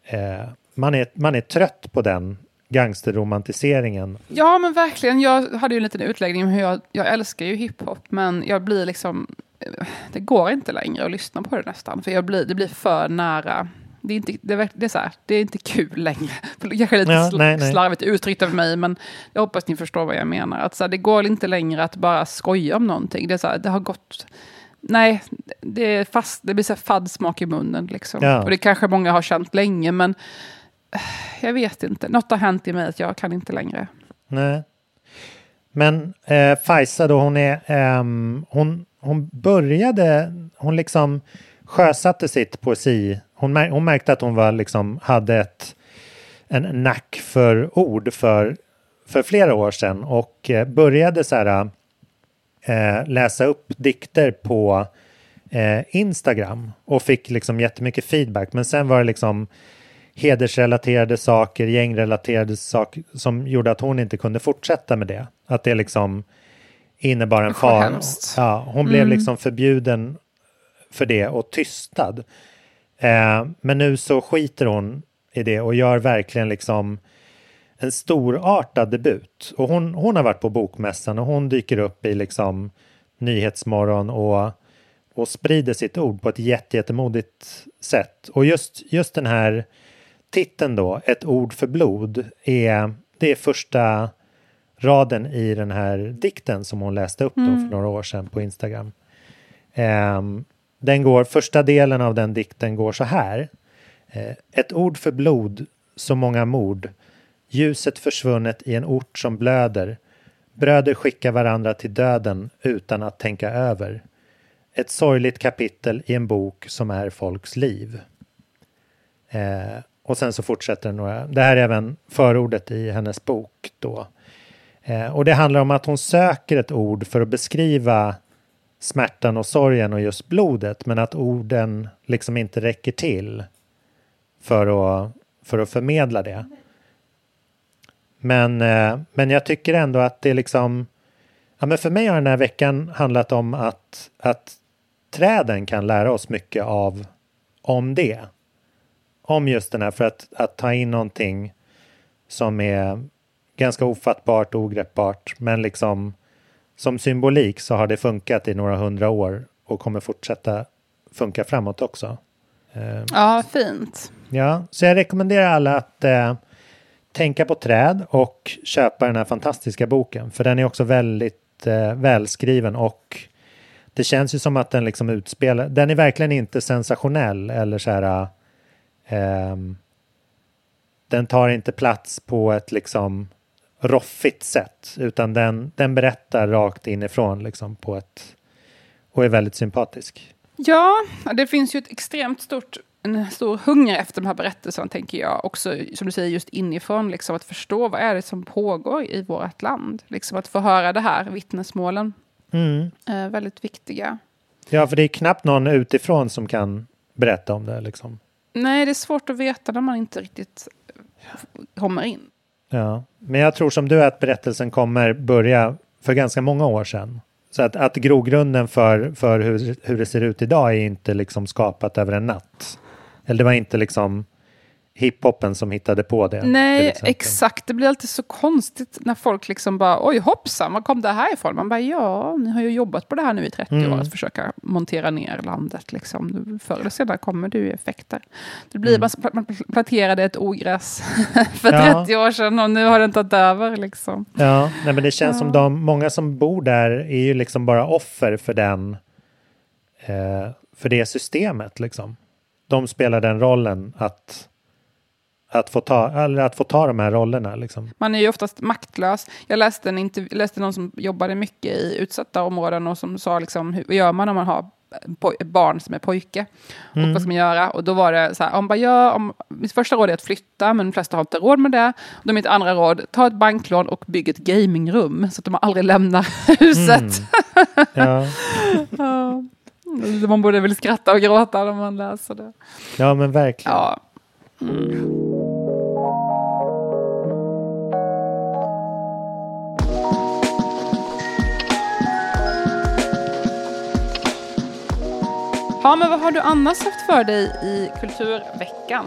eh, man, är, man är trött på den gangsterromantiseringen. Ja, men verkligen. Jag hade ju en liten utläggning om hur jag, jag älskar ju hiphop, men jag blir liksom... Eh, det går inte längre att lyssna på det nästan, för jag blir, det blir för nära. Det är, inte, det, det, är så här, det är inte kul längre. Kanske lite ja, nej, nej. slarvigt uttryckt av mig, men jag hoppas ni förstår vad jag menar. Att så här, det går inte längre att bara skoja om någonting. Det, är så här, det har gått... Nej, det, är fast, det blir så här fadd smak i munnen. Liksom. Ja. Och det kanske många har känt länge, men jag vet inte. Något har hänt i mig att jag kan inte längre. Nej. Men eh, Fajsa då, hon är... Eh, hon, hon började... Hon liksom sjösatte sitt poesi. Hon, mär, hon märkte att hon var liksom hade ett, en nack för ord för, för flera år sedan och eh, började så här eh, läsa upp dikter på eh, Instagram och fick liksom jättemycket feedback. Men sen var det liksom hedersrelaterade saker, gängrelaterade saker som gjorde att hon inte kunde fortsätta med det. Att det liksom innebar en fara. Ja, hon mm. blev liksom förbjuden för det och tystad. Eh, men nu så skiter hon i det och gör verkligen liksom en storartad debut. Och hon, hon har varit på Bokmässan och hon dyker upp i liksom Nyhetsmorgon och, och sprider sitt ord på ett jättemodigt sätt. Och just, just den här titeln då, Ett ord för blod, är, det är första raden i den här dikten som hon läste upp mm. för några år sedan på Instagram. Um, den går, första delen av den dikten går så här. Eh, ett ord för blod, så många mord. Ljuset försvunnet i en ort som blöder. Bröder skickar varandra till döden utan att tänka över. Ett sorgligt kapitel i en bok som är folks liv. Eh, och sen så fortsätter några, det här är även förordet i hennes bok då. Eh, och det handlar om att hon söker ett ord för att beskriva smärtan och sorgen och just blodet men att orden liksom inte räcker till för att, för att förmedla det. Men, eh, men jag tycker ändå att det liksom, ja men för mig har den här veckan handlat om att, att träden kan lära oss mycket av om det om just den här för att, att ta in någonting som är ganska ofattbart och ogreppbart men liksom som symbolik så har det funkat i några hundra år och kommer fortsätta funka framåt också. Eh, ja, fint. Ja, så jag rekommenderar alla att eh, tänka på träd och köpa den här fantastiska boken för den är också väldigt väldigt eh, välskriven och det känns ju som att den liksom utspelar, den är verkligen inte sensationell eller så här eh, den tar inte plats på ett liksom roffigt sätt utan den, den berättar rakt inifrån liksom på ett och är väldigt sympatisk. Ja, det finns ju ett extremt stort en stor hunger efter de här berättelserna, tänker jag. Också, som du säger, just inifrån, liksom, att förstå vad är det som pågår i vårt land. Liksom att få höra det här, vittnesmålen. Mm. är väldigt viktiga. Ja, för det är knappt någon utifrån som kan berätta om det. Liksom. Nej, det är svårt att veta när man inte riktigt kommer in. Ja, men jag tror som du att berättelsen kommer börja för ganska många år sedan. Så att, att grogrunden för, för hur, hur det ser ut idag är inte liksom skapat över en natt. Eller det var inte liksom hiphopen som hittade på det. Nej, exakt. Det blir alltid så konstigt när folk liksom bara, oj hoppsan, var kom det här ifrån? Man bara, ja, ni har ju jobbat på det här nu i 30 mm. år, att försöka montera ner landet. Liksom. Förr eller senare kommer det ju effekter. Det blir, mm. Man planterade ett ogräs för ja. 30 år sedan och nu har den tagit över. Liksom. Ja, nej, men det känns ja. som de, många som bor där är ju liksom bara offer för den, eh, för det systemet liksom. De spelar den rollen att att få ta, eller att få ta de här rollerna. Liksom. Man är ju oftast maktlös. Jag läste, en intervju, läste någon som jobbade mycket i utsatta områden och som sa liksom, hur gör man om man har barn som är pojke. Och mm. vad ska man göra? Och då var det så här, om bara, ja, om, mitt första råd är att flytta, men de flesta har inte råd med det. Och då är mitt andra råd, ta ett banklån och bygg ett gamingrum så att de aldrig lämnar huset. Mm. Ja. ja. Man borde väl skratta och gråta när man läser det. Ja, men verkligen. Ja. Mm. Ja, men vad har du annars haft för dig i Kulturveckan?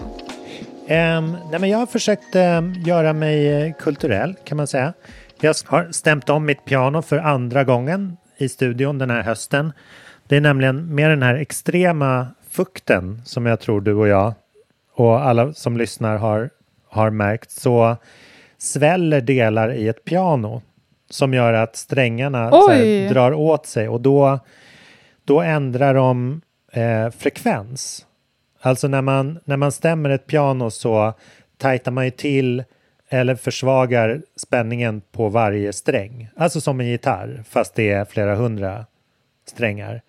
Um, nej, men jag har försökt um, göra mig eh, kulturell kan man säga. Jag har stämt om mitt piano för andra gången i studion den här hösten. Det är nämligen med den här extrema fukten som jag tror du och jag och alla som lyssnar har, har märkt så sväller delar i ett piano som gör att strängarna här, drar åt sig och då, då ändrar de eh, frekvens. Alltså när man, när man stämmer ett piano så tajtar man ju till eller försvagar spänningen på varje sträng. Alltså som en gitarr fast det är flera hundra strängar.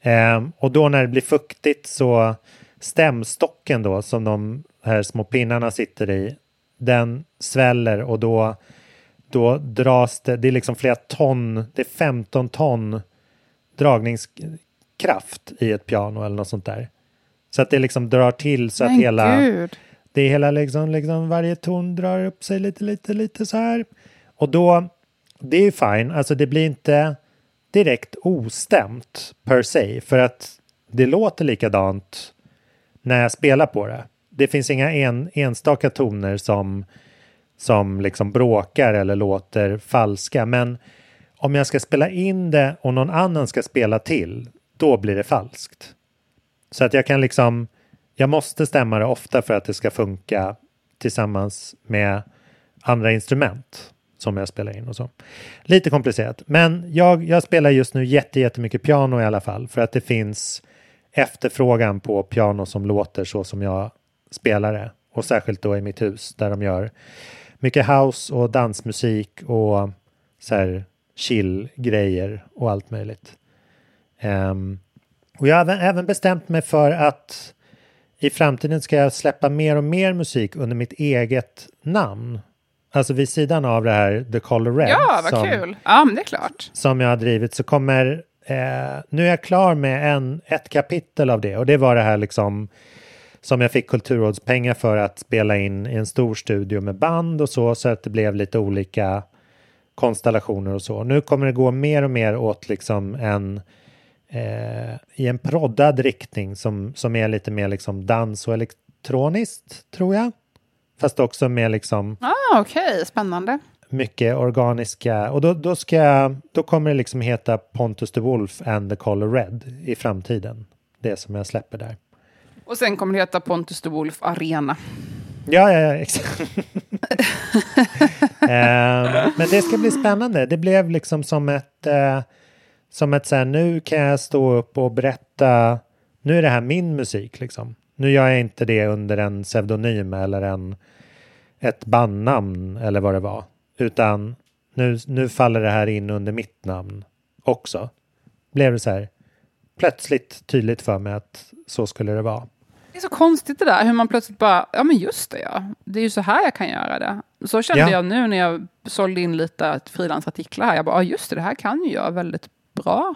Eh, och då när det blir fuktigt så stämstocken då som de här små pinnarna sitter i den sväller och då, då dras det, det är liksom flera ton, det är 15 ton dragnings, kraft i ett piano eller något sånt där. Så att det liksom drar till så Men att hela... Gud. Det är hela liksom, liksom varje ton drar upp sig lite, lite, lite så här. Och då, det är ju fine, alltså det blir inte direkt ostämt per se för att det låter likadant när jag spelar på det. Det finns inga en, enstaka toner som, som liksom bråkar eller låter falska men om jag ska spela in det och någon annan ska spela till då blir det falskt. Så att jag kan liksom, jag måste stämma det ofta för att det ska funka tillsammans med andra instrument som jag spelar in och så. Lite komplicerat, men jag, jag spelar just nu jätte, jättemycket piano i alla fall för att det finns efterfrågan på piano som låter så som jag spelar det och särskilt då i mitt hus där de gör mycket house och dansmusik och så här chill grejer och allt möjligt. Um, och jag har även, även bestämt mig för att i framtiden ska jag släppa mer och mer musik under mitt eget namn. Alltså vid sidan av det här The Color Red. Ja, vad som, kul! Ja, men det är klart. Som jag har drivit så kommer... Eh, nu är jag klar med en, ett kapitel av det och det var det här liksom som jag fick kulturrådspengar för att spela in i en stor studio med band och så, så att det blev lite olika konstellationer och så. Nu kommer det gå mer och mer åt liksom en eh, i en proddad riktning som, som är lite mer liksom dans och elektroniskt, tror jag. Fast också med liksom... Ah, Okej, okay. spännande. Mycket organiska. Och då, då, ska då kommer det liksom heta Pontus the Wolf and the Color Red i framtiden. Det som jag släpper där. Och sen kommer det heta Pontus the Wolf Arena. Ja, ja, ja exakt. Eh, men det ska bli spännande. Det blev liksom som ett, eh, som ett så här, nu kan jag stå upp och berätta, nu är det här min musik liksom. Nu gör jag inte det under en pseudonym eller en, ett bandnamn eller vad det var. Utan nu, nu faller det här in under mitt namn också. Blev det så här plötsligt tydligt för mig att så skulle det vara. Det är så konstigt det där, hur man plötsligt bara, ja men just det ja, det är ju så här jag kan göra det. Så kände Ja. jag nu när jag sålde in lite frilansartiklar här, jag bara, ja just det, det här kan ju jag väldigt bra.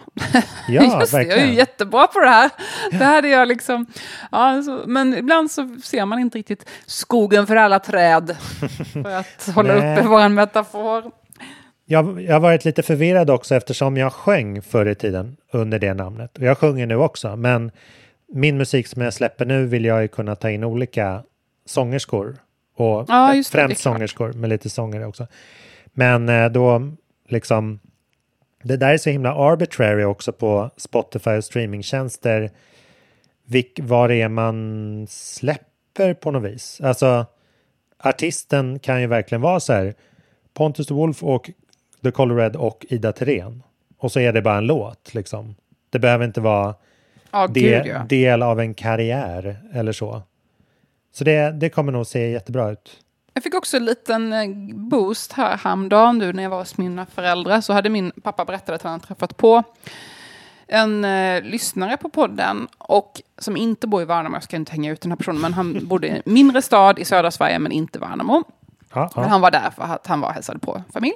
Ja, just det, jag är ju jättebra på det här. Det här är jag liksom, ja, så, men ibland så ser man inte riktigt skogen för alla träd. För att hålla uppe vår metafor. Jag, jag har varit lite förvirrad också eftersom jag sjöng förr i tiden under det namnet. Och jag sjunger nu också, men min musik som jag släpper nu vill jag ju kunna ta in olika sångerskor. Och Ja, det, främst det klart. sångerskor, med lite sångare också. Men eh, då liksom, det där är så himla arbitrary också på Spotify och streamingtjänster. Vilk, vad det är man släpper på något vis. Alltså, artisten kan ju verkligen vara så här, Pontus the Wolf och The Colorado och Ida Thirén. Och så är det bara en låt liksom. Det behöver inte vara Ja, det, gud ja. del av en karriär eller så. Så det, det kommer nog se jättebra ut. Jag fick också en liten eh, boost här häromdagen nu när jag var hos mina föräldrar. Så hade min pappa berättat att han hade träffat på en eh, lyssnare på podden och som inte bor i Värnamo. Jag ska inte hänga ut den här personen, men han bodde i en mindre stad i södra Sverige, men inte Värnamo. Ja, Men ja. han var där för att han var och hälsade på familj.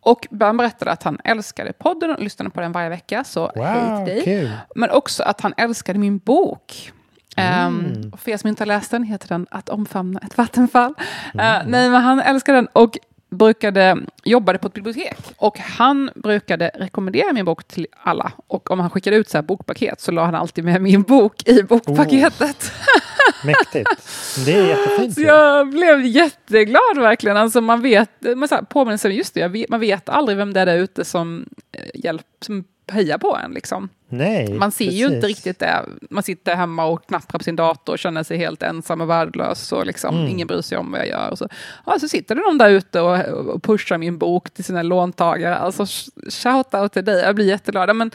Och han berättade att han älskade podden och lyssnade på den varje vecka. Så hej Wow, till dig. kul. Men också att han älskade min bok. Mm. Um, och för er som inte har läst den heter den Att omfamna ett vattenfall. Mm. Eh, nej, men han älskade den och brukade, jobbade på ett bibliotek. Och han brukade rekommendera min bok till alla. Och om han skickade ut så här bokpaket så la han alltid med min bok i bokpaketet. Mäktigt. Det är jättefint. Så jag blev jätteglad verkligen. Alltså man vet, man så här, påminner sig, just det, vet, man vet aldrig vem det är där ute som, eh, hjälp, som hejar på en. Liksom. Nej, Man ser ju inte precis. riktigt det. Man sitter hemma och knapprar på sin dator och känner sig helt ensam och värdelös. Och liksom, Mm. Ingen bryr sig om vad jag gör. Och så, ja, så sitter det någon där ute och, och pushar min bok till sina låntagare. Alltså, shout out till dig, jag blir jätteglad. Men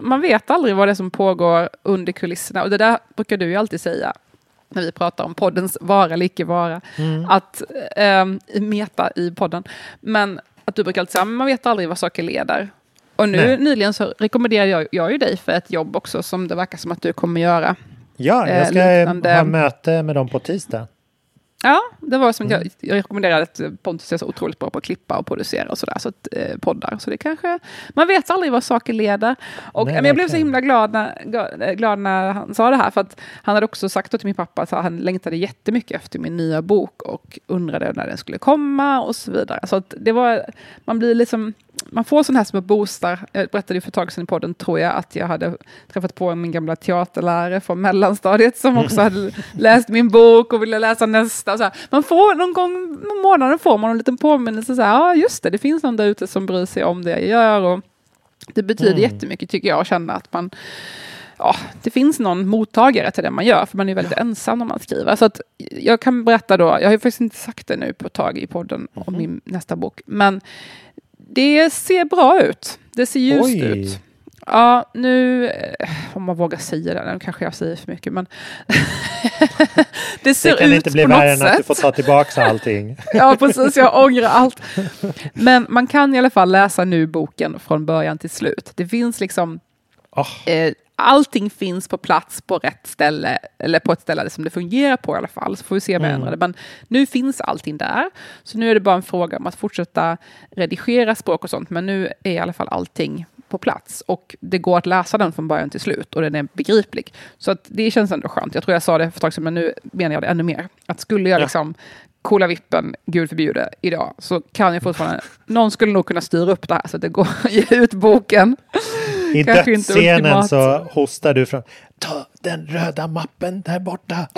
man vet aldrig vad det är som pågår under kulisserna. Och det där brukar du ju alltid säga när vi pratar om poddens vara eller icke vara. Mm. Att, i meta i podden. Men att du brukar alltid säga, man vet aldrig vad saker leder. Och nu Nej. nyligen så rekommenderar jag, jag ju dig för ett jobb också som det verkar som att du kommer göra. Ja, jag eh, ska liknande- ha möte med dem på tisdag. Ja, det var som Mm. jag, jag rekommenderade att Pontus är så otroligt bra på att klippa och producera och sådär, så att, eh, poddar. Så det kanske, man vet aldrig vad saker leder. Och, Nej, men jag blev så himla glad när, ga- glad när han sa det här, för att han hade också sagt till min pappa att han längtade jättemycket efter min nya bok och undrade när den skulle komma och så vidare. Så att det var, man blir liksom, man får sådana här små boostar. Jag berättade för ett tag sedan i podden, tror jag, att jag hade träffat på min gamla teaterlärare från mellanstadiet som också hade läst min bok och ville läsa nästa. Och så här. Man får någon gång i månaden får man en liten påminnelse, så här, ja just det, det finns någon där ute som bryr sig om det jag gör. Och det betyder Mm. jättemycket tycker jag, att känna att man Ja, det finns någon mottagare till det man gör, för man är väldigt ensam när man skriver. Så att jag kan berätta då, jag har ju faktiskt inte sagt det nu på ett tag i podden om Mhm. min nästa bok, men det ser bra ut. Det ser ljust Oj. ut. Ja, nu, eh, om man vågar säga det, nu kanske jag säger för mycket, men det ser Det kan ut inte bli på något värre än att du sätt. får ta tillbaka allting. Ja, precis. Jag ångrar allt. Men man kan i alla fall läsa nu boken från början till slut. Det finns liksom... Åh. Eh, allting finns på plats på rätt ställe, eller på ett ställe som det fungerar på i alla fall. Så får vi se om jag Mm. ändrar det. Men nu finns allting där. Så nu är det bara en fråga om att fortsätta redigera språk och sånt. Men nu är i alla fall allting på plats. Och det går att läsa den från början till slut. Och den är begriplig. Så att det känns ändå skönt. Jag tror jag sa det för ett tag sedan, men nu menar jag det ännu mer. Att skulle jag Ja. liksom coola vippen, gud förbjude, idag, så kan jag fortfarande... Någon skulle nog kunna styra upp det här så att det går att ge ut boken. I dödsscenen så hostar du fram. Ta den röda mappen där borta.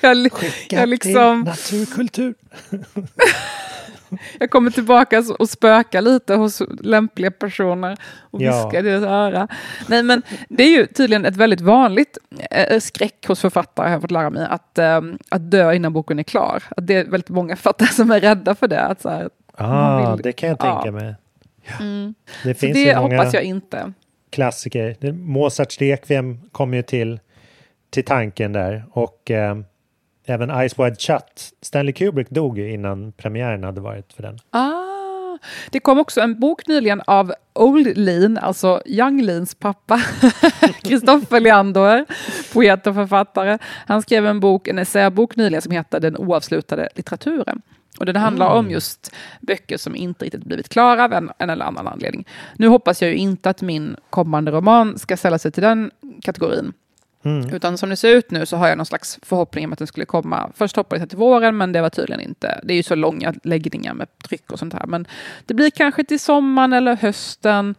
Jag, Skicka jag liksom... till naturkultur. jag kommer tillbaka och spökar lite hos lämpliga personer och Ja. viskar i deras öra. Nej, men det är ju tydligen ett väldigt vanligt eh, skräck hos författare, har jag fått lära mig, att, eh, att dö innan boken är klar. Att det är väldigt många författare som är rädda för det. Att så här, Ah, vill- det kan jag ja. Mig. Det finns det ju många hoppas jag inte. klassiker. Mozarts Requiem kom ju till, till tanken där. Och eh, även Eyes Wide Shut. Stanley Kubrick dog ju innan premiären hade varit för den. Ah, det kom också en bok nyligen av Old Lean, alltså Young Leans pappa, Kristoffer Leander, poet och författare. Han skrev en bok, en essäbok nyligen som heter Den oavslutade litteraturen. Och den handlar om just böcker som inte riktigt blivit klara av en, en eller annan anledning. Nu hoppas jag ju inte att min kommande roman ska ställa sig till den kategorin. Utan som det ser ut nu så har jag någon slags förhoppning om att den skulle komma. Först hoppades jag till våren, men det var tydligen inte. Det är ju så långa läggningar med tryck och sånt här. Men det blir kanske till sommaren eller hösten.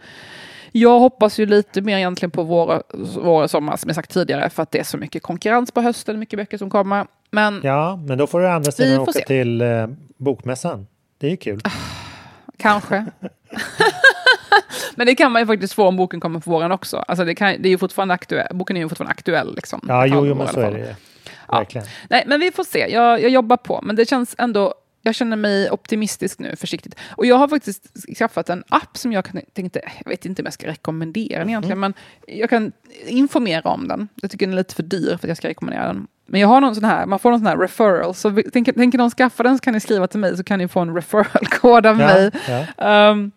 Jag hoppas ju lite mer egentligen på vår, vår och sommar, som jag sagt tidigare, för att det är så mycket konkurrens på hösten, mycket böcker som kommer. Men Ja, men då får du andra sidan åka se. till eh, bokmässan. Det är ju kul. Kanske. Men det kan man ju faktiskt få om boken kommer på våren också. Alltså det, kan, det är ju fortfarande aktuell, boken är ju fortfarande aktuell. Liksom, Ja, jo, jo men så är det ju. Ja. Verkligen. Nej, men vi får se. Jag, jag jobbar på. Men det känns ändå... Jag känner mig optimistisk nu, försiktigt. Och jag har faktiskt skaffat en app som jag tänkte, jag vet inte om jag ska rekommendera den egentligen, men jag kan informera om den. Jag tycker den är lite för dyr för att jag ska rekommendera den. Men jag har någon sån här, man får någon sån här referral, så tänker, tänker någon skaffa den så kan ni skriva till mig så kan ni få en referral-kod av mig. Ja, ja. Ehm,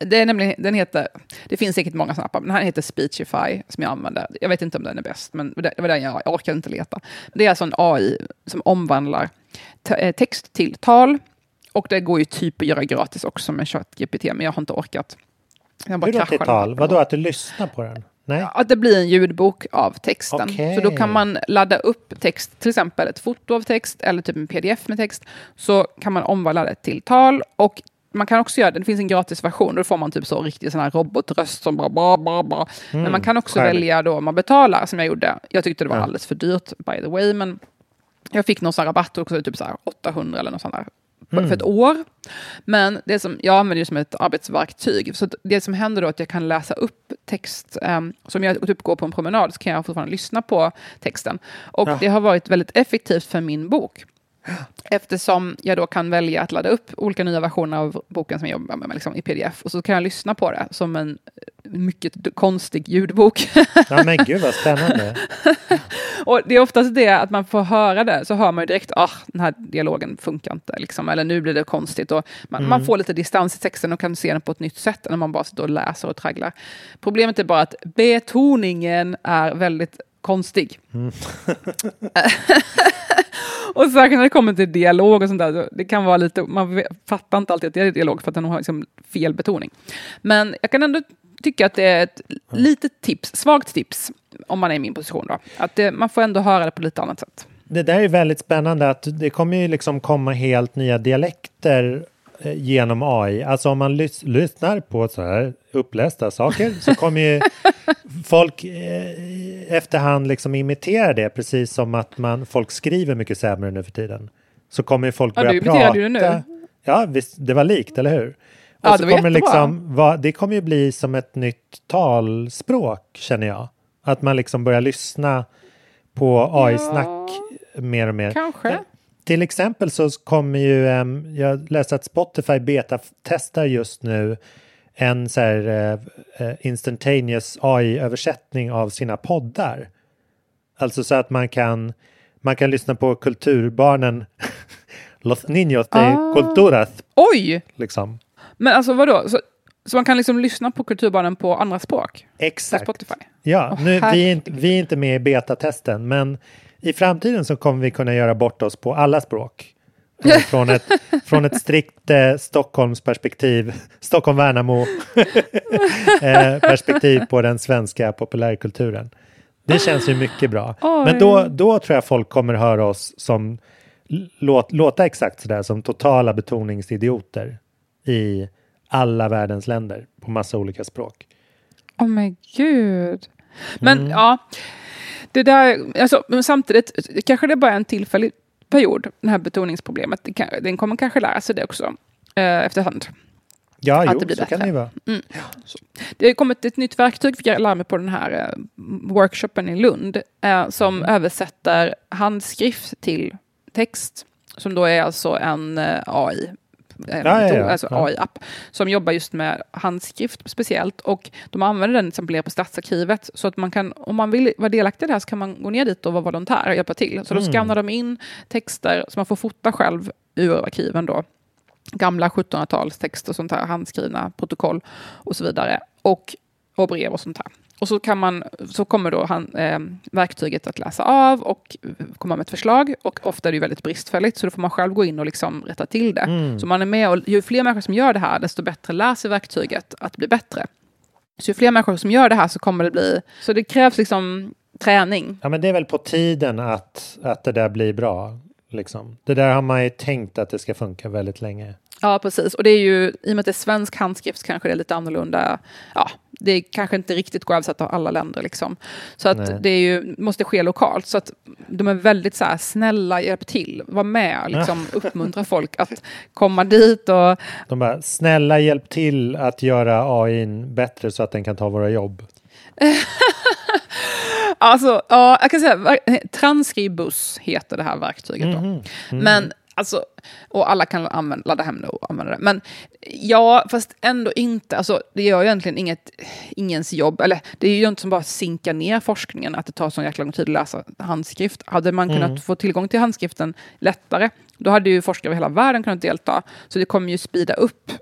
det är nämligen, den heter, det finns säkert många sådana appar, men den här heter Speechify som jag använder. Jag vet inte om den är bäst, men det var den jag, jag orkar inte leta. Det är alltså en AI som omvandlar text till tal. Och det går ju typ att göra gratis också med ChatGPT, men jag har inte orkat. Jag bara Hur då till tal? Vadå att du lyssnar på den? Nej? Att det blir en ljudbok av texten. Okej. Så då kan man ladda upp text, till exempel ett foto av text eller typ en pdf med text. Så kan man omvandla det till tal. Och man kan också göra det, det finns en gratis version, då får man typ så riktig sån här robotröst som bara bra, bra, bra. Men man kan också charmigt. välja då om man betalar, som jag gjorde. Jag tyckte det var Ja. alldeles för dyrt, by the way, men jag fick någon sån rabatt också, typ så här 800 eller något sånt där. på- För ett år. Men det som jag använder ju som ett arbetsverktyg. Så det som händer då är att jag kan läsa upp text. Um, som jag typ går på en promenad så kan jag fortfarande lyssna på texten. Och Ja. det har varit väldigt effektivt för min bok. Eftersom jag då kan välja att ladda upp olika nya versioner av boken som jag jobbar med liksom, i pdf. Och så kan jag lyssna på det som en mycket konstig ljudbok. Ja, men gud vad spännande. Och det är oftast det att man får höra det, så hör man ju direkt ah, den här dialogen funkar inte, liksom, eller nu blir det konstigt. Och man, man får lite distans i texten och kan se den på ett nytt sätt när man bara sitter och läser och tragglar. Problemet är bara att betoningen är väldigt konstig. och särskilt när det kommer till dialog och sånt där, så det kan vara lite, man fattar inte alltid att det är dialog för att den har liksom fel betoning. Men jag kan ändå tycka att det är ett litet tips, svagt tips, om man är i min position då. Att det, man får ändå höra det på lite annat sätt. Det där är väldigt spännande att det kommer ju liksom komma helt nya dialekter eh, genom AI. Alltså om man lys- lyssnar på så här upplästa saker så kommer ju folk eh, efterhand liksom imitera det precis som att man, folk skriver mycket sämre nu för tiden. Så kommer ju folk Ja, börja du imiterade prata. det nu. Ja, visst, det var likt, eller hur? Ja, det kommer liksom, va, det kommer ju bli som ett nytt talspråk, känner jag. Att man liksom börjar lyssna på AI-snack mer och mer. Kanske. Till exempel så kommer ju, em, jag läste att Spotify beta-testar just nu en så här eh, eh, instantaneous AI-översättning av sina poddar. Alltså så att man kan, man kan lyssna på kulturbarnen Los niños de Ah. culturas, Oj! liksom. Men alltså vadå? Så, så man kan liksom lyssna på kulturbarnen på andra språk? På Exakt. Spotify? Ja, Åh, nu, vi, är inte, vi är inte med i betatesten, men i framtiden så kommer vi kunna göra bort oss på alla språk. Från ett, från ett strikt eh, Stockholmsperspektiv, Stockholm-Värnamo eh, perspektiv på den svenska populärkulturen. Det känns ju mycket bra. Oj. Men då, då tror jag folk kommer höra oss som låt, låta exakt sådär som totala betoningsidioter i alla världens länder på massa olika språk. Åh men gud. Men Mm. ja, det där, alltså, samtidigt kanske det bara är en tillfällig period, det här betoningsproblemet. Det kan, den kommer kanske lära sig det också. eh, efterhand. Ja, Att jo, det blir så kan bättre. det ju vara. Det har kommit ett nytt verktyg, fick jag lära mig på den här eh, workshopen i Lund, eh, som Mm. översätter handskrift till text, som då är alltså en eh, AI. Ja, ja, ja. Alltså. AI-app som jobbar just med handskrift speciellt och de använder den till exempel på Stadsarkivet så att man kan, om man vill vara delaktig i det här så kan man gå ner dit och vara volontär och hjälpa till. Så då Mm. skannar de in texter så man får fota själv ur arkiven då gamla 1700-talstexter och sånt här, handskrivna protokoll och så vidare. Och, och brev och sånt här. Och så, kan man, så kommer då han, eh, verktyget att läsa av och komma med ett förslag. Och ofta är det väldigt bristfälligt, så då får man själv gå in och liksom rätta till det. Mm. Så man är med och ju fler människor som gör det här, desto bättre lär sig verktyget att bli bättre. Så ju fler människor som gör det här så kommer det bli... Så det krävs liksom träning. Ja, men det är väl på tiden att, att det där blir bra. Liksom. Det där har man ju tänkt att det ska funka väldigt länge. Ja, precis. Och det är ju, i och med att det är svensk handskrift kanske det är lite annorlunda. Ja, det kanske inte riktigt går att översätta av alla länder. Liksom. Så att Nej. det är ju, måste ske lokalt. Så att de är väldigt så här, snälla, hjälp till, var med, liksom, uppmuntra folk att komma dit. Och, De bara, snälla hjälp till att göra AI bättre så att den kan ta våra jobb. alltså, ja, jag kan säga, Transkribus heter det här verktyget. Då. Men Alltså, och alla kan använda, ladda hem det och använda det. Men ja, fast ändå inte. Alltså, det gör ju egentligen inget, ingens jobb. Eller det är ju inte som bara sinka ner forskningen, att det tar så jäkla lång tid att läsa handskrift. Hade man kunnat få tillgång till handskriften lättare, då hade ju forskare över hela världen kunnat delta. Så det kommer ju speeda upp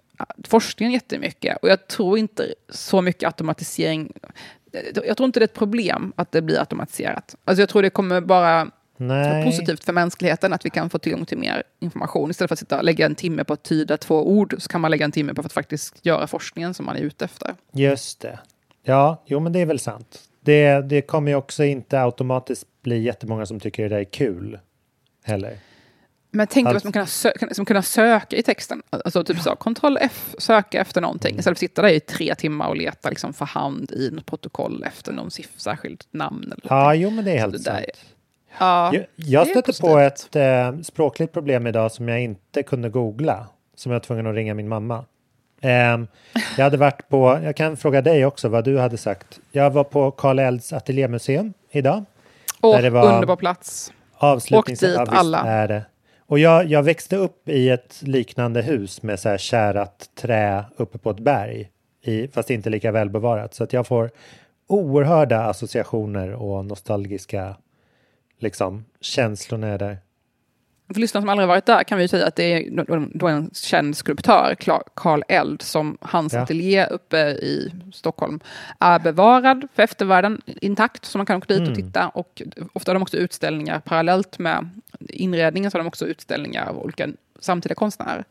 forskningen jättemycket. Och jag tror inte så mycket automatisering jag tror inte det är ett problem att det blir automatiserat. Alltså jag tror det kommer bara Nej. positivt för mänskligheten att vi kan få tillgång till mer information. Istället för att sitta och lägga en timme på att tyda två ord så kan man lägga en timme på att faktiskt göra forskningen som man är ute efter. Just det. Ja, jo men det är väl sant. Det, det kommer ju också inte automatiskt bli jättemånga som tycker det där är kul. Heller. Men tänk Allt- att man kan sö- kan- liksom kunna söka i texten. Alltså typ så, kontroll F, söka efter någonting. Istället för att sitta där i tre timmar och leta liksom för hand i något protokoll efter någon siff- särskilt namn. Eller Ja, jo men det är helt sant. ja. Jag, stötte på ett eh, språkligt problem idag som jag inte kunde googla. Som jag var tvungen att ringa min mamma. Ehm, jag hade varit på, jag kan fråga dig också vad du hade sagt. Jag var på Karl Elds ateljémuseum idag. Var- underbar plats. Avslutnings... Åk dit, alla. Är det. Och jag, jag växte upp i ett liknande hus med så här kärat trä uppe på ett berg. I, fast inte lika välbevarat. Så att jag får oerhörda associationer och nostalgiska liksom, känslor när jag är där. För lyssnare som aldrig varit där kan vi ju säga att det är då- en känd skulptör, Karl Eld, som hans Ja. ateljé uppe i Stockholm är bevarad för eftervärlden intakt, så man kan åka dit Mm. och titta. Och ofta har de också utställningar parallellt med inredningen, så har de också utställningar av olika samtida konstnärer.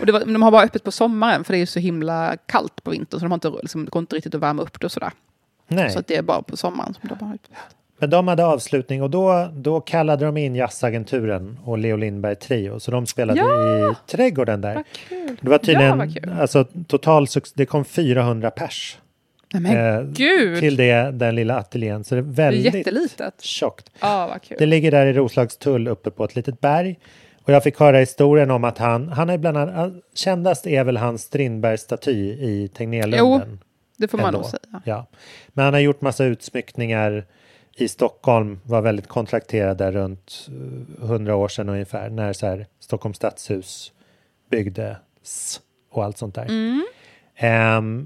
Och var, de har bara öppet på sommaren, för det är så himla kallt på vintern, så de har inte, liksom, det går inte riktigt att värma upp det och sådär. Nej, Så det är bara på sommaren som de har öppet. men de hade avslutning och då, då kallade de in jazzagenturen och Leo Lindberg Trio. Så de spelade Ja! i trädgården där. Det var tydligen, Ja, alltså total. Det kom 400 pers. Men eh, gud! till det, den lilla ateljén. Så det är det är väldigt jättelitet. tjockt. Ja, vad kul. Det ligger där i Roslagstull uppe på ett litet berg. Och jag fick höra historien om att han, han är bland annat, kändast är väl hans Strindberg-staty i Tegnérlunden. Det får man ändå. nog säga. Ja. Men han har gjort massa utsmyckningar i Stockholm, var väldigt kontrakterad där runt eh, 100 år sedan ungefär, när så här, Stockholms stadshus byggdes och allt sånt där. Ehm,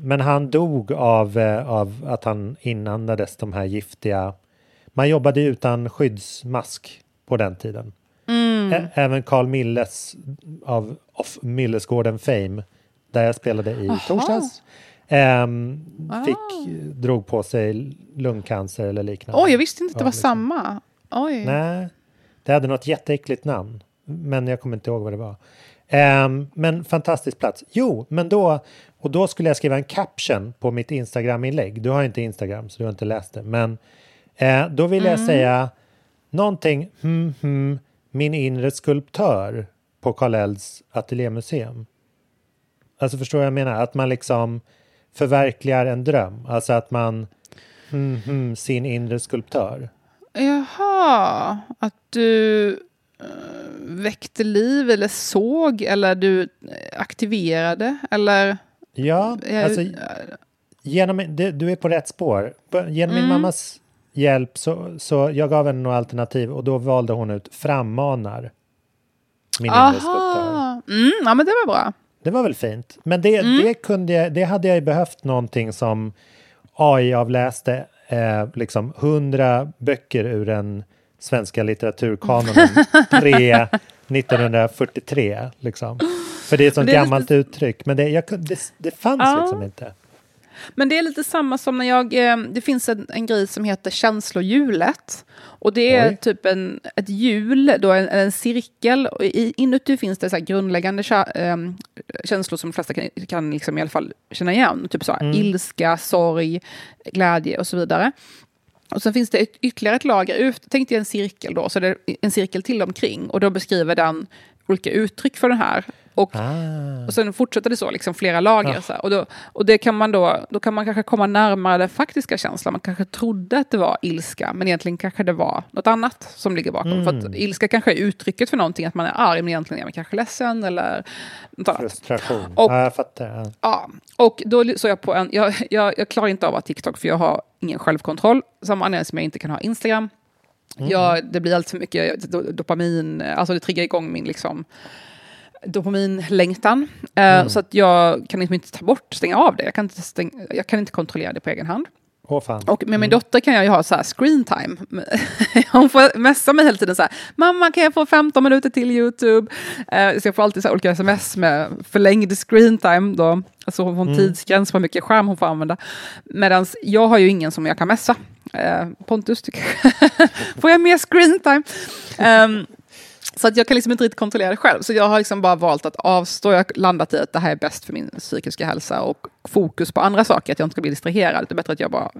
men han dog av, eh, av att han inandades de här giftiga... Man jobbade utan skyddsmask på den tiden. Ä- Även Carl Milles av Off Millesgården Fame, där jag spelade i Aha. torsdags, ehm, Ah. fick, drog på sig lungcancer eller liknande. Oj, jag visste inte att det var liksom. samma. Oj. Nej, det hade något jätteäckligt namn. Men jag kommer inte ihåg vad det var. Ehm, men fantastisk plats. Jo, men då, och då skulle jag skriva en caption på mitt Instagram-inlägg. Du har inte Instagram så du har inte läst det. Men eh, då vill jag säga någonting, hmm, hmm, min inre skulptör på Karl Elds ateljémuseum. Alltså förstår vad jag menar? Att man liksom förverkligar en dröm. Alltså att man, hmm, hmm, sin inre skulptör. Jaha, att du... eh, väckte liv eller såg eller du aktiverade eller? Ja, alltså genom, du, du är på rätt spår. Genom min mm. mammas hjälp så, så jag gav henne några alternativ och då valde hon ut frammanar. Min Aha. Mm, ja, men det var bra. Det var väl fint. Men det, mm. det, kunde jag, det hade jag ju behövt någonting som AI-avläste eh, liksom hundra böcker ur den svenska litteraturkanonen pre 1943. Liksom. För det är ett sånt gammalt lite... uttryck, men det, jag, det, det fanns ja. liksom inte. Men det är lite samma som när jag, eh, det finns en, en grej som heter känslohjulet. Och det är Oj. typ en, ett hjul, då en, en cirkel. Och i, inuti finns det så grundläggande äh, känslor som de flesta kan, kan liksom i alla fall känna igen. Typ så mm. ilska, sorg, glädje och så vidare. Och sen finns det ett, ytterligare ett lager ut, tänk dig en cirkel då, så det är en cirkel till omkring. Och då beskriver den olika uttryck för den här. Och, ah. och sen fortsätter det så, liksom flera lager. Ah. Så och, då, och det kan man då, då kan man kanske komma närmare den faktiska känslan. Man kanske trodde att det var ilska, men egentligen kanske det var något annat som ligger bakom. Mm. För att ilska kanske är uttrycket för någonting, att man är arg, men egentligen är man kanske ledsen eller något annat. Frustration. Och, ja, jag fattar. Ja. och då såg jag på en, jag, jag, jag klarar inte av att TikTok, för jag har ingen självkontroll. Samma anledning som jag inte kan ha Instagram. Mm. Jag, det blir alltid för mycket dopamin, alltså det triggar igång min liksom, dopaminlängtan. Eh, mm. Så att jag kan liksom inte ta bort, stänga av det. Jag kan inte, stänga, jag kan inte kontrollera det på egen hand. Oh, och med min mm. dotter kan jag ju ha så här screen time. Hon får messa mig hela tiden så här, mamma kan jag få 15 minuter till YouTube? Uh, så jag får alltid så olika sms med förlängd screen time då. Alltså hon får en mm. tidsgräns på hur mycket skärm hon får använda. Medan jag har ju ingen som jag kan messa. Uh, Pontus, får jag mer screen time? Um, så att jag kan liksom inte riktigt kontrollera det själv. Så jag har liksom bara valt att avstå. Jag har landat i att det här är bäst för min psykiska hälsa och fokus på andra saker, att jag inte ska bli distraherad. Det är bättre att jag bara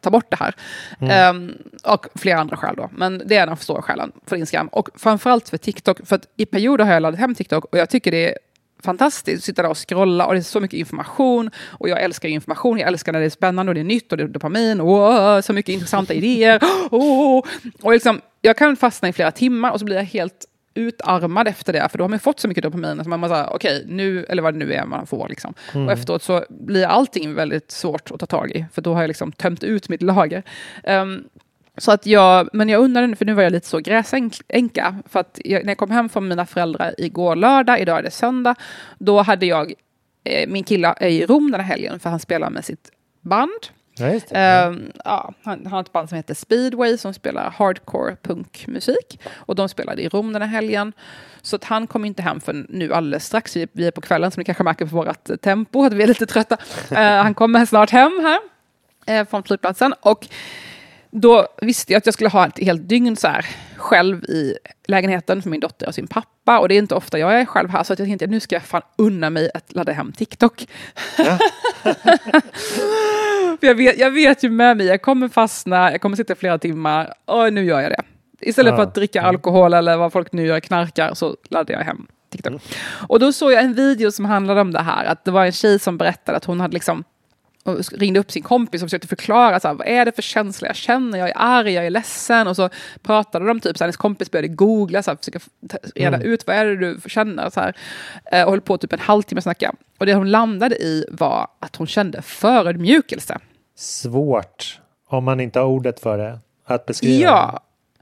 tar bort det här. Mm. Um, och flera andra skäl då. Men det är en av stora skälen för Instagram. Och framförallt för TikTok. För att i perioder har jag laddat hem TikTok och jag tycker det är fantastiskt. Sitta där och scrolla och det är så mycket information. Och jag älskar information. Jag älskar när det är spännande och det är nytt och det är dopamin. Och så mycket intressanta idéer. Oh, och liksom, jag kan fastna i flera timmar och så blir jag helt utarmad efter det, för då har man fått så mycket dopamin att man måste säga okej, okay, nu, eller vad det nu är man får. Liksom. Mm. Och efteråt så blir allting väldigt svårt att ta tag i, för då har jag liksom tömt ut mitt lager. Um, så att jag, men jag undrade, för nu var jag lite så gräsänka, för att jag, när jag kom hem från mina föräldrar igår lördag, idag är det söndag, då hade jag, eh, min kille är i Rom den här helgen, för han spelar med sitt band. Ja, uh, ja, han, har ett band som heter Speedway som spelar hardcore punkmusik. Och de spelade i Rom den här helgen. Så att han kommer inte hem för nu alldeles strax. Vi, vi är på kvällen som ni kanske märker på vårt tempo att vi är lite trötta. Uh, han kommer snart hem här uh, från flygplatsen. Och då visste jag att jag skulle ha ett helt dygn så här, själv i lägenheten för min dotter och sin pappa. Och det är inte ofta jag är själv här, så att jag tänkte att nu ska jag fan unna mig att ladda hem TikTok. Ja. för jag vet, jag vet ju med mig, jag kommer fastna, jag kommer sitta flera timmar och nu gör jag det. Istället ja. för att dricka alkohol eller vad folk nu gör, knarkar, så laddar jag hem TikTok. Mm. Och då såg jag en video som handlade om det här, att det var en tjej som berättade att hon hade liksom och ringde upp sin kompis och försökte förklara så här, vad är det för känsla jag känner. Jag är arg, jag är ledsen. Och så pratade de typ, så här, hennes kompis började googla, så här, försöka reda mm. ut vad är det du känner. Så här, eh, och höll på typ en halvtimme att snacka. Och det hon landade i var att hon kände förödmjukelse. Svårt, om man inte har ordet för det, att beskriva. Ja,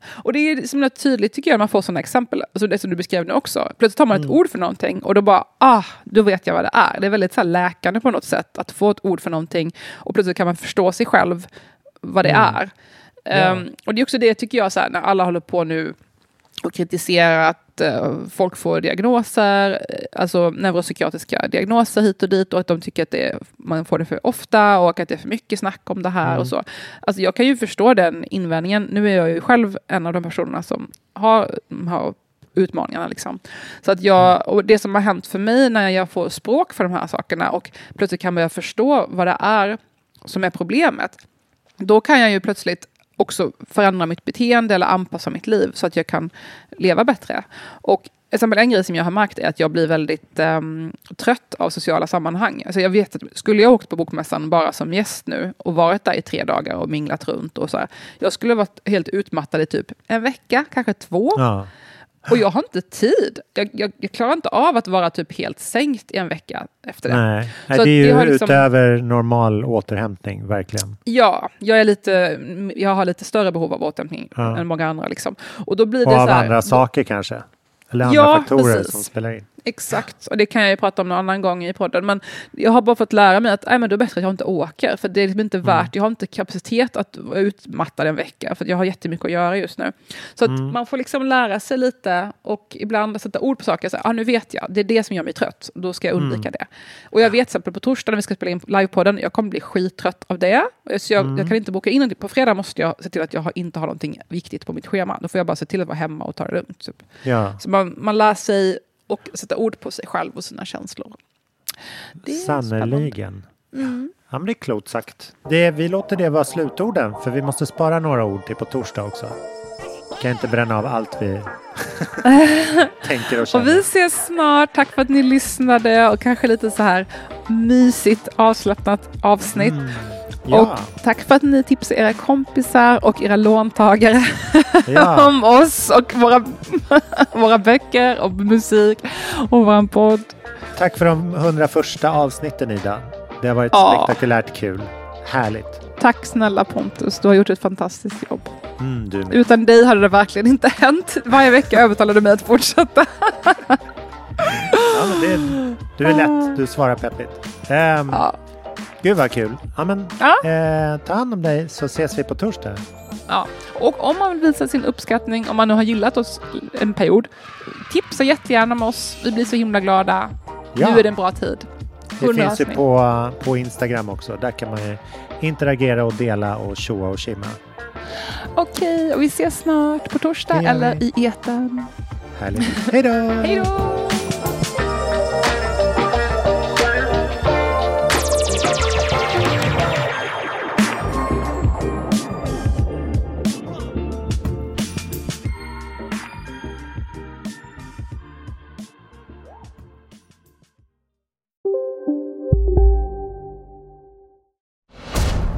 och det är så tydligt tycker jag, man får sådana exempel, alltså det som du beskrev nu också. Plötsligt tar man ett mm. ord för någonting och då bara, ah, då vet jag vad det är. Det är väldigt så läkande på något sätt att få ett ord för någonting och plötsligt kan man förstå sig själv vad det mm. är. Yeah. Um, och det är också det tycker jag, så här, när alla håller på nu och kritiserar att uh, folk får diagnoser, alltså neuropsykiatriska diagnoser hit och dit och att de tycker att det, man får det för ofta och att det är för mycket snack om det här mm. och så. Alltså jag kan ju förstå den invändningen. Nu är jag ju själv en av de personerna som har, har utmaningarna. Liksom. Så att jag, mm. och det som har hänt för mig när jag får språk för de här sakerna och plötsligt kan börja förstå vad det är som är problemet, då kan jag ju plötsligt också förändra mitt beteende eller anpassa mitt liv så att jag kan leva bättre. Och exempel en grej som jag har märkt är att jag blir väldigt um, trött av sociala sammanhang. Alltså jag vet att skulle jag åkt på Bokmässan bara som gäst nu och varit där i tre dagar och minglat runt och så här, jag skulle varit helt utmattad i typ en vecka, kanske två. Ja. Och jag har inte tid. Jag, jag, jag, klarar inte av att vara typ helt sänkt i en vecka efter det. Nej, Nej det är ju det liksom... utöver normal återhämtning, verkligen. Ja, jag, är lite, jag har lite större behov av återhämtning ja. än många andra. Liksom. Och, då blir det och av här, andra saker kanske? Eller andra ja, faktorer precis. som spelar in. Exakt, och det kan jag ju prata om någon annan gång i podden. Men jag har bara fått lära mig att nej, men det är bättre att jag inte åker. För det är liksom inte mm. värt, jag har inte kapacitet att vara utmattad en vecka. För jag har jättemycket att göra just nu. Så att mm. man får liksom lära sig lite och ibland sätta ord på saker. Så, ah, nu vet jag, det är det som gör mig trött. Då ska jag undvika mm. det. Och jag vet till exempel på torsdag när vi ska spela in livepodden, jag kommer bli skittrött av det. Så jag, jag, mm. kan inte boka in På fredag måste jag se till att jag inte har någonting viktigt på mitt schema. Då får jag bara se till att vara hemma och ta det lugnt. Typ. Ja. Så man, man lär sig och sätta ord på sig själv och sina känslor. Sannerligen. Mm. Ja, men det är klokt sagt. Det, vi låter det vara slutorden för vi måste spara några ord till på torsdag också. Vi kan inte bränna av allt vi tänker och känner. Och vi ses snart. Tack för att ni lyssnade och kanske lite så här mysigt avslappnat avsnitt. Mm. Ja. Och tack för att ni tipsar era kompisar och era låntagare ja. om oss och våra, våra böcker och musik och vår podd. Tack för de 101 avsnitten Ida. Det har varit ja. spektakulärt kul. Härligt. Tack snälla Pontus, du har gjort ett fantastiskt jobb. Mm, Utan dig hade det verkligen inte hänt. Varje vecka övertalar du mig att fortsätta. ja, det, du är lätt, du svarar peppigt. Um, ja. Gud vad kul. Ja, men, ja. Eh, ta hand om dig så ses vi på torsdag. Ja, och om man vill visa sin uppskattning, om man nu har gillat oss en period, tipsa jättegärna om oss. Vi blir så himla glada. Ja. Nu är det en bra tid. Det finns ju på, på Instagram också. Där kan man interagera och dela och tjoa och kimma. Okej, och vi ses snart på torsdag eller i eten. Härligt. Hej då! Hej då!